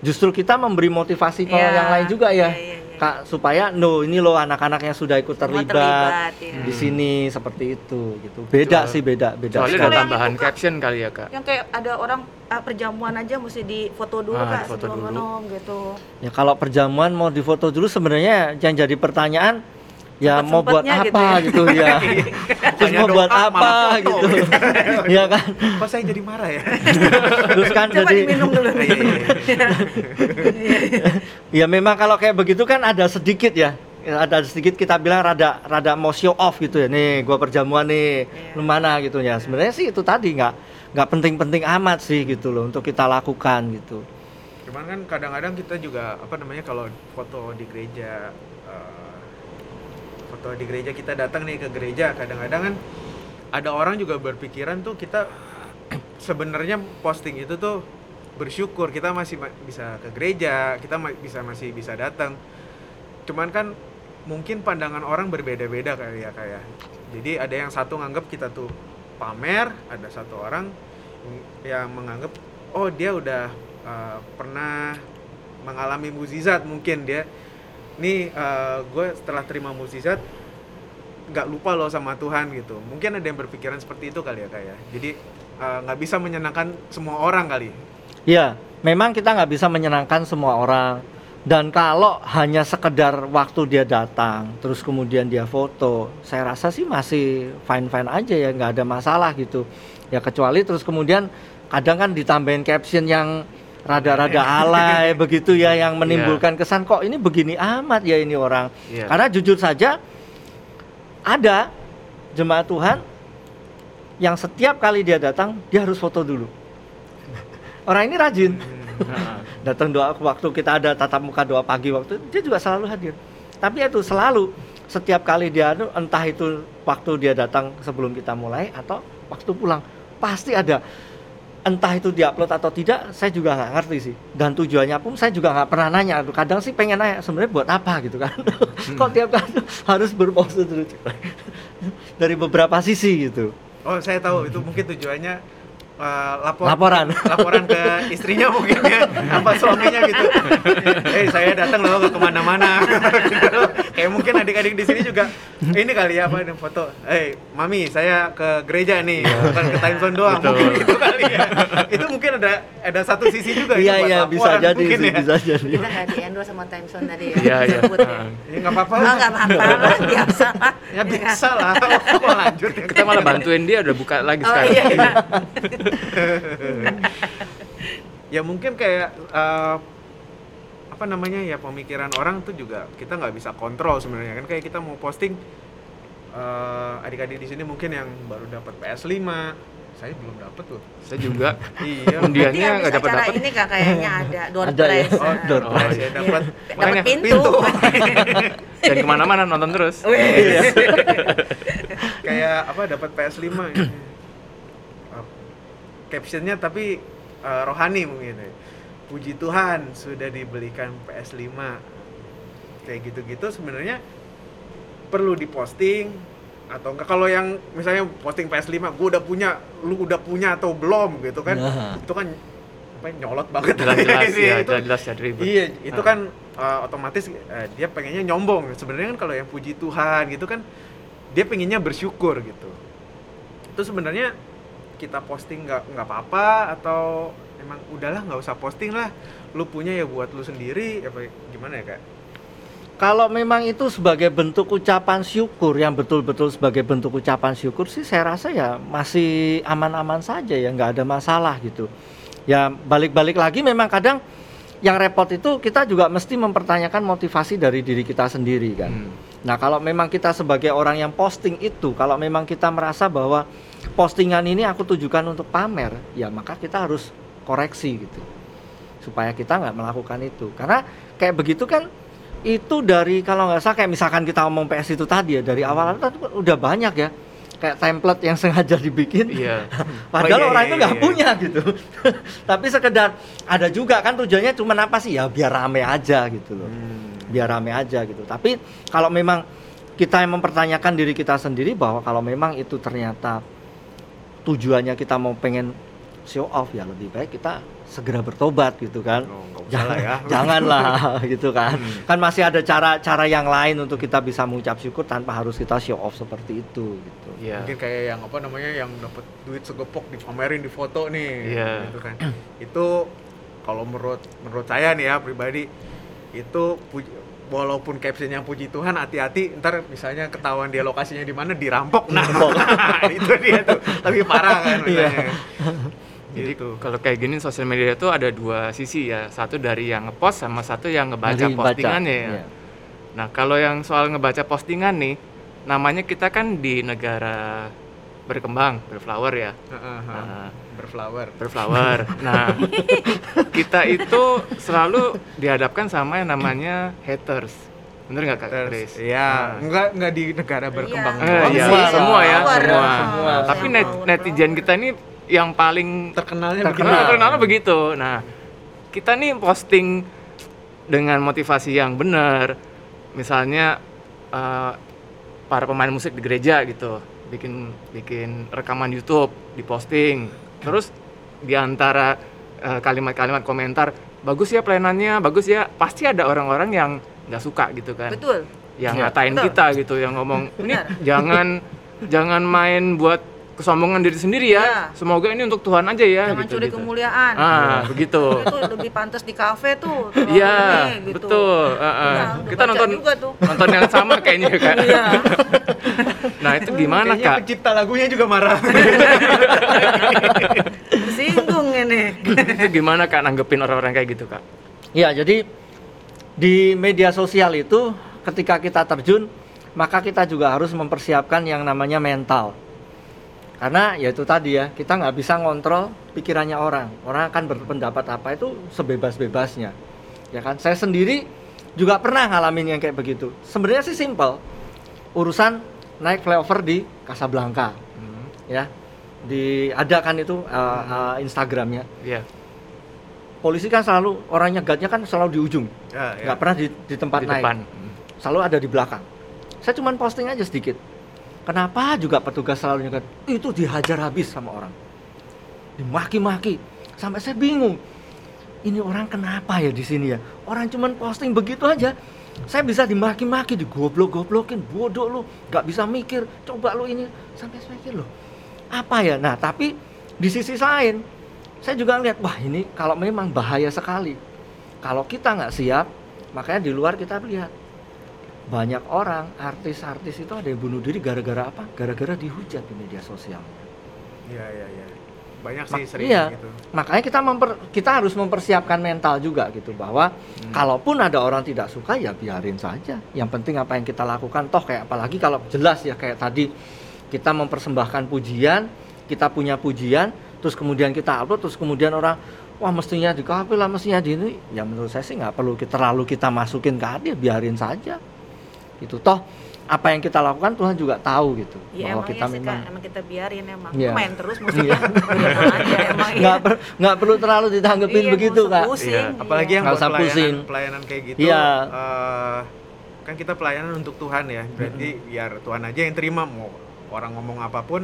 justru kita memberi motivasi ke Iya, yang lain juga ya iya, iya, iya. Kak supaya no ini loh anak-anak yang sudah ikut terlibat, terlibat, ya. di sini seperti itu gitu beda sih beda beda Soalnya ada tambahan itu, caption kali ya kak. yang kayak ada orang ah, perjamuan aja mesti difoto dulu Ah, kak difoto sebelum dulu. minum gitu ya kalau perjamuan mau difoto dulu sebenarnya yang jadi pertanyaan ya mau buat gitu apa ya. gitu ya, terus mau buat apa foto. gitu ya kan Kok saya jadi marah ya? terus kan coba jadi diminum dulu Iya, iya, iya. ya memang kalau kayak begitu kan ada sedikit ya Ya, ada sedikit kita bilang rada rada mau show off gitu ya nih gua perjamuan nih Iya. lu mana gitu ya sebenarnya sih itu tadi nggak nggak penting-penting amat sih gitu loh untuk kita lakukan gitu Cuman kan kadang-kadang kita juga apa namanya kalau foto di gereja foto di gereja kita datang nih ke gereja. Kadang-kadang kan ada orang juga berpikiran tuh kita sebenarnya posting itu tuh bersyukur kita masih ma- bisa ke gereja kita ma- bisa masih bisa datang. Cuman kan mungkin pandangan orang berbeda-beda kali ya kayak jadi ada yang satu nganggap kita tuh pamer ada satu orang yang menganggap oh dia udah uh, pernah mengalami mukjizat mungkin dia nih gue setelah terima mukjizat nggak lupa loh sama Tuhan gitu. Mungkin ada yang berpikiran seperti itu kali ya kayak jadi uh, nggak bisa menyenangkan semua orang kali. Ya memang kita nggak bisa menyenangkan semua orang. Dan kalau hanya sekedar waktu dia datang terus kemudian dia foto saya rasa sih masih fine fine aja ya nggak ada masalah gitu. Ya kecuali terus kemudian kadang kan ditambahin caption yang rada-rada alay begitu ya yang menimbulkan kesan kok ini begini amat ya ini orang? Iya. karena jujur saja ada jemaat Tuhan yang setiap kali dia datang dia harus foto dulu. Orang ini rajin. Heeh. datang doa waktu kita ada tatap muka doa pagi waktu dia juga selalu hadir. Tapi itu selalu setiap kali dia entah itu waktu dia datang sebelum kita mulai atau waktu pulang pasti ada entah itu diupload atau tidak saya juga nggak ngerti sih. Dan tujuannya pun saya juga nggak pernah nanya. Kadang sih pengen nanya sebenarnya buat apa? gitu kan. Kok tiap kali harus berpose terus dari beberapa sisi gitu. Oh saya tahu. Itu mungkin tujuannya uh, lapor Laporan. laporan ke istrinya mungkin ya apa suaminya gitu eh saya datang loh ke ke mana-mana gitu. kayak mungkin adik-adik di sini juga ini kali ya apa ada foto eh mami saya ke gereja nih bukan ke time zone doang Betul. mungkin itu kali ya itu mungkin ada ada satu sisi juga iya iya laporan bisa jadi mungkin sih ya. bisa jadi kita nggak di endorse sama time zone tadi ya Iya, iya. ya. Ya nggak apa-apa Oh, nggak apa-apa lah, biasa lah. ya biasa lah mau lanjut ya Kita malah bantuin dia udah buka lagi Oh sekarang. iya, iya. Ya mungkin kayak eh, apa namanya ya pemikiran orang tuh juga kita nggak bisa kontrol sebenarnya kan kayak kita mau posting eh, adik-adik di sini mungkin yang baru dapat PS5 saya belum dapat tuh Saya juga iya undiannya nggak dapat dapat. ini kak kayaknya ada door Ada ya? prize. Oh, door oh, saya dapat Dapat Makanya pintu. Dan ke mana-mana nonton terus. kayak apa dapat PS5 ini. Captionnya tapi uh, rohani mungkin ya. Puji Tuhan sudah dibelikan PS5 kayak gitu-gitu sebenarnya perlu diposting atau enggak kalau yang misalnya posting PS5 gue udah punya lu udah punya atau belum gitu kan Nah. itu kan apa ya, nyolot banget Jelas-jelas Ini, ya, itu jelas ya ribet. Iya, itu Ah. kan uh, otomatis uh, dia pengennya nyombong. Sebenarnya kan kalau yang puji Tuhan gitu kan dia pengennya bersyukur gitu. Itu sebenarnya kita posting nggak nggak apa-apa atau emang udahlah nggak usah posting lah. Lu punya ya buat lu sendiri apa gimana ya kak? Kalau memang itu sebagai bentuk ucapan syukur yang betul-betul sebagai bentuk ucapan syukur sih saya rasa ya masih aman-aman saja ya nggak ada masalah gitu. Ya balik-balik lagi memang kadang yang repot itu kita juga mesti mempertanyakan motivasi dari diri kita sendiri kan. Hmm. Nah kalau memang kita sebagai orang yang posting itu, kalau memang kita merasa bahwa postingan ini aku tujukan untuk pamer, ya maka kita harus koreksi gitu, supaya kita nggak melakukan itu. Karena kayak begitu kan itu dari kalau nggak salah kayak misalkan kita ngomong PS itu tadi ya dari awal itu udah banyak ya kayak template yang sengaja dibikin Iya. padahal Oh, iya, orang iya, itu nggak iya. punya gitu tapi sekedar ada juga kan tujuannya cuma apa sih ya biar rame aja gitu loh Hmm. biar rame aja gitu tapi kalau memang kita yang mempertanyakan diri kita sendiri bahwa kalau memang itu ternyata tujuannya kita mau pengen show off ya lebih baik kita segera bertobat gitu kan Oh, ya. janganlah gitu kan kan masih ada cara-cara yang lain untuk kita bisa mengucap syukur tanpa harus kita show off seperti itu gitu Iya. Mungkin kayak yang apa namanya yang dapat duit segepok dipamerin di foto nih. Iya. Gitu kan. itu kalau menurut menurut saya nih ya pribadi itu puji- walaupun captionnya puji Tuhan hati-hati ntar misalnya ketahuan dia lokasinya di mana dirampok nah itu dia tuh lebih parah kan Iya. misalnya. Jadi gitu. kalau kayak gini sosial media itu ada dua sisi ya. Satu dari yang ngepost sama satu yang ngebaca Dari baca, postingannya ya. iya. Nah, kalau yang soal ngebaca postingan nih, namanya kita kan di negara berkembang, berflower ya. Heeh, heeh. Nah, berflower berflower. Nah, kita itu selalu dihadapkan sama yang namanya haters. Bener nggak Kak Chris? Iya, Nah. enggak enggak di negara berkembang Iya. Eh, iya, sih. semua ya, Follower. semua. Semua. Tapi net, netizen kita ini yang paling terkenalnya Terkenal. terkenal, begitu. terkenalnya begitu. Nah, kita nih posting dengan motivasi yang benar. Misalnya eh, para pemain musik di gereja gitu, bikin bikin rekaman YouTube, diposting. Terus di antara eh, kalimat-kalimat komentar, bagus ya pelayanannya, bagus ya. Pasti ada orang-orang yang nggak suka gitu kan betul yang Iya. ngatain Betul. kita gitu yang ngomong ini jangan jangan main buat kesombongan diri sendiri ya Iya. semoga ini untuk Tuhan aja ya jangan gitu, curi gitu. kemuliaan ah begitu itu lebih pantas di kafe tuh iya gitu. betul ah, ah. Iya, udah kita nonton juga tuh nonton yang sama kayaknya kan iya nah itu gimana Kayaknya kak pencipta lagunya juga marah. tersinggung ini itu gimana kak nanggepin orang-orang kayak gitu kak Ya, jadi di media sosial itu ketika kita terjun, maka kita juga harus mempersiapkan yang namanya mental. Karena ya itu tadi ya, kita nggak bisa ngontrol pikirannya orang. Orang akan berpendapat apa itu sebebas-bebasnya. Ya kan? Saya sendiri juga pernah ngalamin yang kayak begitu. Sebenarnya sih simple. Urusan naik flyover di Casablanca, Hmm, ya. Di ada kan itu uh, uh, Instagramnya. iya Polisi kan selalu orang nyegatnya kan selalu di ujung Ya, ya. nggak pernah di, di tempat di naik depan selalu ada di belakang saya cuman posting aja sedikit kenapa juga petugas selalu nyegat itu dihajar habis sama orang. Dimaki-maki. Sampai saya bingung ini orang kenapa ya di sini ya? Orang cuman posting begitu aja. Saya bisa dimaki-maki digoblok-goblokin. Bodoh lu nggak bisa mikir. Coba lu ini. Sampai saya mikir loh apa ya? Nah tapi di sisi lain saya juga lihat wah ini kalau memang bahaya sekali. Kalau kita nggak siap makanya di luar kita lihat banyak orang artis-artis itu ada yang bunuh diri gara-gara apa gara-gara dihujat di media sosial Iya, iya, iya. Banyak sih sering iya. gitu. makanya kita memper- kita harus mempersiapkan mental juga gitu bahwa kalaupun ada orang tidak suka ya biarin saja yang penting apa yang kita lakukan toh kayak apalagi kalau jelas ya kayak tadi kita mempersembahkan pujian kita punya pujian terus kemudian kita upload terus kemudian orang wah mestinya di kafe lah mestinya di ini ya menurut saya sih nggak perlu kita terlalu kita masukin ke hati biarin saja itu toh apa yang kita lakukan Tuhan juga tahu gitu ya bahwa emang kita sih memang emang kita biarin emang Iya. main terus musiknya aja emang iya. nggak per- nggak perlu terlalu ditanggepin Iya, begitu kak pusing, Iya, Apalagi iya. yang Nggak buat usah pusing. pelayanan, pelayanan kayak gitu. Iya. eh, kan kita pelayanan untuk Tuhan ya. Berarti biar Tuhan aja yang terima mau orang ngomong apa pun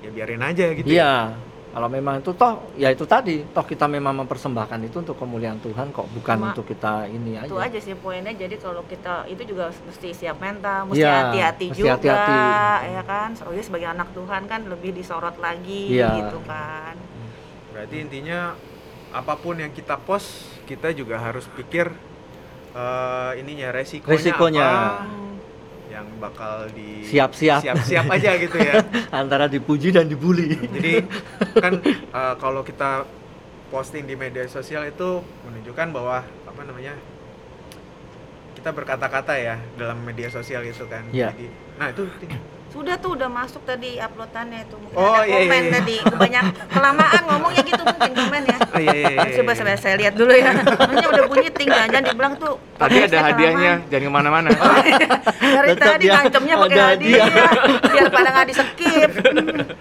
ya biarin aja gitu. Iya, kalau memang itu toh, ya itu tadi, toh kita memang mempersembahkan itu untuk kemuliaan Tuhan kok, bukan Cuma untuk kita ini aja. itu aja sih poinnya jadi kalau kita itu juga mesti siap mental mesti Iya, hati-hati mesti juga hati-hati. ya kan soalnya sebagai anak Tuhan kan lebih disorot lagi Iya. gitu kan Berarti intinya apa pun yang kita post kita juga harus pikir eh, ininya resikonya, Resikonya. apa yang bakal di Siap-siap. siap-siap aja gitu ya. Antara dipuji dan dibully. Jadi kan eh, kalau kita posting di media sosial itu menunjukkan bahwa apa namanya kita berkata-kata ya dalam media sosial itu kan. Iya. Jadi, nah itu Sudah tuh udah masuk tadi uploadannya itu mungkin Oh, ada iya, komen iya, iya. tadi banyak kelamaan ngomongnya gitu mungkin komen ya. Oh, iya, iya, iya, Coba iya. saya, saya lihat dulu ya. Soalnya udah bunyi ting jangan dibilang tuh. Tadi ada hadiahnya, kelamaan. jangan ke mana-mana. Dari Tetap tadi ngancemnya pakai hadiah hadiah. biar pada nggak di skip.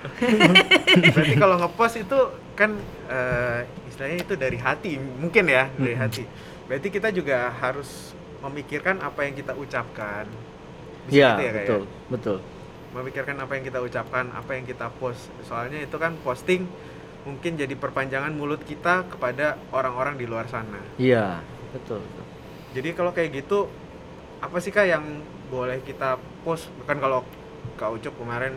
Berarti kalau ngepost itu kan eh, istilahnya itu dari hati mungkin ya dari Mm-mm. hati. Berarti kita juga harus memikirkan apa yang kita ucapkan. Iya, gitu ya, ya? betul, betul. Memikirkan apa yang kita ucapkan, apa yang kita post. Soalnya itu kan posting mungkin jadi perpanjangan mulut kita kepada orang-orang di luar sana. Iya, betul. betul. Jadi kalau kayak gitu apa sih kak yang boleh kita post? Bukan kalau Kak Ucup kemarin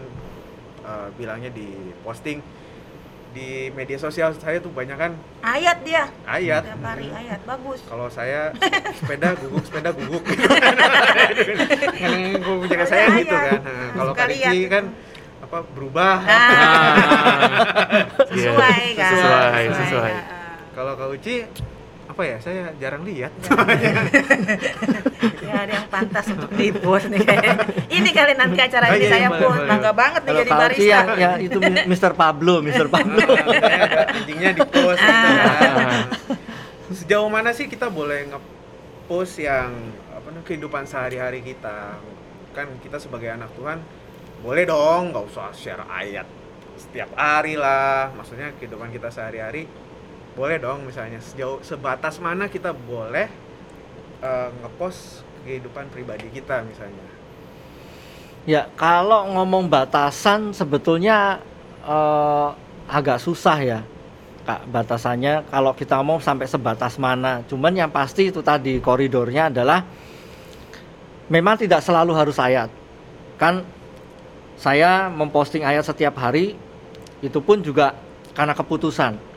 eh, bilangnya di posting di media sosial saya tuh banyak kan Ayat dia. ayat. Tiap hari ayat bagus. Kalau saya sepeda guguk sepeda guguk. kan gue punya saya gitu kan. Nah, kalau Sekalian. Riki kan apa berubah. Nah, sesuai kan. Sesuai, sesuai. ya. Kalau Kak Uci apa ya saya jarang lihat. Ya ada yang pantas untuk di post nih kayaknya. Ini kali nanti acara Oh, ini iya, saya boleh, post. boleh. Bangga banget nih jadi barista. ya, ya itu Mr. Pablo, Mr. Pablo. Saya anjingnya di post gitu Ah. Sejauh mana sih kita boleh nge-post yang apa namanya kehidupan sehari-hari kita? Kan kita sebagai anak Tuhan boleh dong nggak usah share ayat setiap hari lah. Maksudnya kehidupan kita sehari-hari boleh dong misalnya sejauh sebatas mana kita boleh eh, nge-post kehidupan pribadi kita misalnya. Ya, kalau ngomong batasan sebetulnya eh, agak susah ya. Kak, batasannya kalau kita mau sampai sebatas mana. Cuman yang pasti itu tadi koridornya adalah memang tidak selalu harus ayat. Kan saya memposting ayat setiap hari itu pun juga karena keputusan.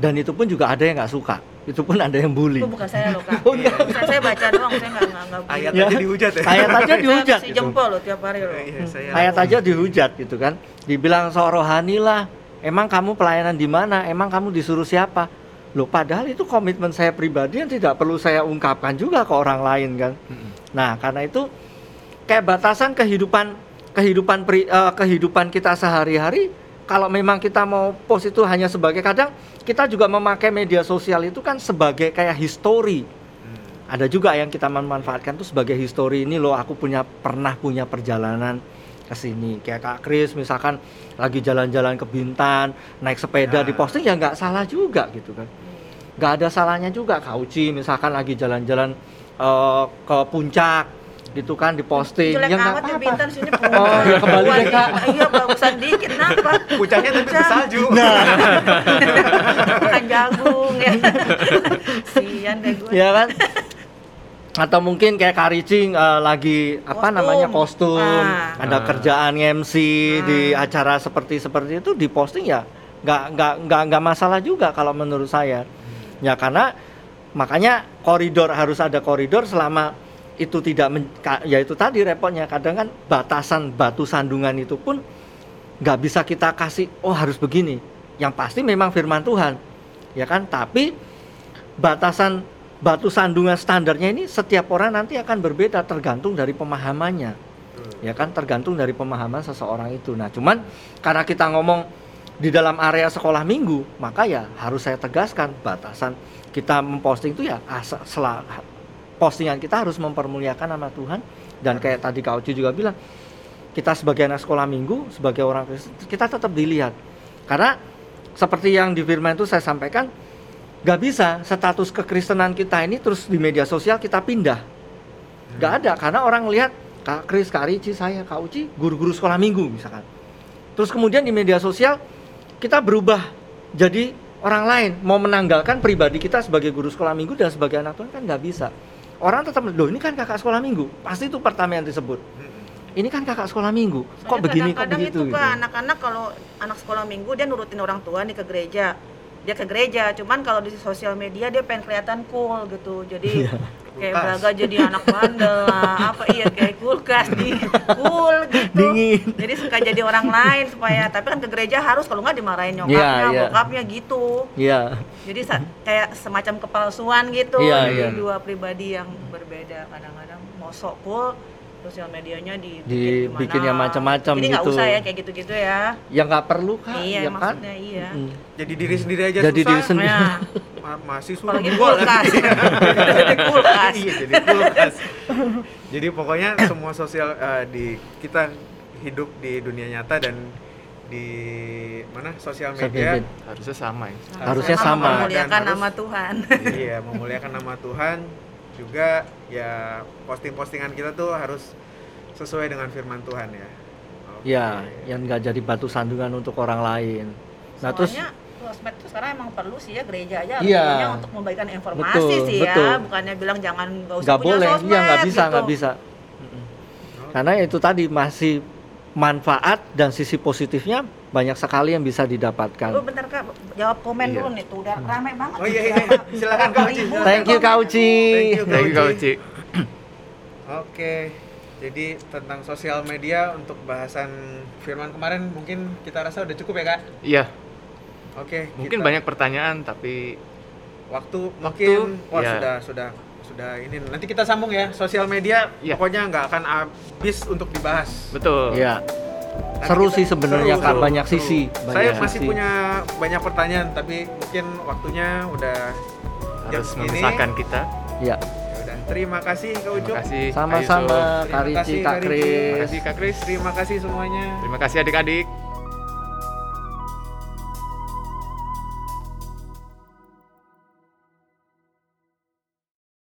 Dan itu pun juga ada yang nggak suka. Itu pun ada yang bully. Itu bukan saya loh kak. Oh, enggak. Bukan saya baca doang, saya nggak nggak nggak. Ayat Ya. aja dihujat ya. Ayat aja dihujat gitu. jempol loh tiap hari loh. Iya, saya ayat aja dihujat gitu kan dibilang sok rohani lah emang kamu pelayanan di mana emang kamu disuruh siapa loh padahal itu komitmen saya pribadi yang tidak perlu saya ungkapkan juga ke orang lain kan nah karena itu kayak batasan kehidupan kehidupan pri- eh, kehidupan kita sehari-hari kalau memang kita mau post itu hanya sebagai kadang kita juga memakai media sosial itu kan sebagai kayak history. Hmm. ada juga yang kita memanfaatkan tuh sebagai histori ini loh aku punya pernah punya perjalanan ke sini. Kayak Kak Kris misalkan lagi jalan-jalan ke Bintan naik sepeda Ya. diposting ya nggak salah juga gitu kan. Nggak ada salahnya juga. Kak Uci misalkan lagi jalan-jalan eh, ke puncak gitu kan diposting Jelek ya nggak ya apa-apa Bintan sini Oh, ya kembali deh, Kak. Iya bagusan dikit kenapa? Puncaknya tapi bersalju. Nah. Makan jagung ya. Sian deh gue. ya kan atau mungkin kayak Karicing eh, lagi apa Kostum. namanya kostum Ah. ada Ah. kerjaan MC di Ah. acara seperti seperti itu diposting ya nggak nggak nggak nggak masalah juga kalau menurut saya ya karena makanya koridor harus ada koridor selama itu tidak men- ya itu tadi repotnya. Kadang kan batasan batu sandungan itu pun nggak bisa kita kasih oh harus begini. Yang pasti memang firman Tuhan ya kan? Tapi batasan batu sandungan standarnya ini setiap orang nanti akan berbeda tergantung dari pemahamannya. Ya kan? Tergantung dari pemahaman seseorang itu. Nah cuman karena kita ngomong di dalam area sekolah minggu maka ya harus saya tegaskan batasan kita memposting itu ya asa- sela- postingan kita harus mempermuliakan nama Tuhan. Dan kayak tadi Kak Oci juga bilang kita sebagai anak sekolah minggu sebagai orang Kristen kita tetap dilihat. Karena seperti yang di firman itu saya sampaikan nggak bisa status kekristenan kita ini terus di media sosial kita pindah. Nggak ada karena orang lihat Kak Kris, Kak Rici, saya, Kak Uci, guru-guru sekolah minggu misalkan. Terus kemudian di media sosial kita berubah jadi orang lain. Mau menanggalkan pribadi kita sebagai guru sekolah minggu dan sebagai anak Tuhan kan nggak bisa orang tetap loh ini kan kakak sekolah minggu. Pasti itu pertama yang disebut ini kan kakak sekolah minggu. Kok Soalnya begini kok kadang-kadang begitu itu gitu. kan anak-anak kalau anak sekolah minggu dia nurutin orang tua nih ke gereja dia ke gereja cuman kalau di sosial media dia pengen kelihatan cool gitu jadi Iya. kayak Kulkas. belaga jadi anak bandel lah apa iya kayak kulkas di cool gitu Dingin. jadi suka jadi orang lain supaya tapi kan ke gereja harus kalau nggak dimarahin nyokapnya Iya, iya. bokapnya gitu Iya. jadi kayak semacam kepalsuan gitu Iya, dari iya. dua pribadi yang berbeda kadang-kadang mau sok cool sosial medianya di Dibikin yang macam-macam Jadi nggak gitu. usah ya kayak gitu-gitu ya. Ya nggak perlu kak, iya, ya kan? maksudnya iya. Mm. Jadi diri sendiri aja Jadi susah. diri sendiri. Ma- masih suruh apalagi gua kulkas. Jadi kulkas. iya jadi kulkas jadi pokoknya semua sosial eh, di kita hidup di dunia nyata dan di mana sosial media harusnya sama ya Harusnya sama. Memuliakan Dan harus- nama Tuhan. iya memuliakan nama Tuhan juga ya posting-postingan kita tuh harus sesuai dengan firman Tuhan ya Oke. Ya, yang nggak jadi batu sandungan untuk orang lain. Nah terus Soalnya sosmed itu sekarang emang perlu sih ya gereja aja Iya. untuk membagikan informasi Betul, sih betul. ya, bukannya bilang jangan nggak usah nggak punya boleh, sosmed. iya nggak bisa, gitu. nggak bisa. Mm-mm. Karena itu tadi masih manfaat dan sisi positifnya banyak sekali yang bisa Oh didapatkan. bentar kak, jawab komen Iya. dulu nih tuh udah rame banget. Oh, iya, iya. berapa- Silakan, Kak Uci. Thank you. Kak Uci. Thank you, Kak Uci Oke, jadi tentang sosial media untuk bahasan firman kemarin mungkin kita rasa udah cukup ya kak? iya Oke. mungkin kita- banyak pertanyaan tapi waktu Waktu, mungkin wah ya. sudah sudah sudah ini nanti kita sambung ya sosial media Ya. pokoknya nggak akan habis untuk dibahas. betul Ya, Nanti seru kita- sih sebenarnya Kak, seru, banyak seru. sisi. Saya banyak masih sisi. punya banyak pertanyaan tapi mungkin waktunya udah harus memisahkan kita Ya, Ya udah, terima kasih Kak Ucup. terima kasih Kak sama-sama. Kak Ricci. Kris. terima kasih Kak Kris Terima kasih semuanya. terima kasih adik-adik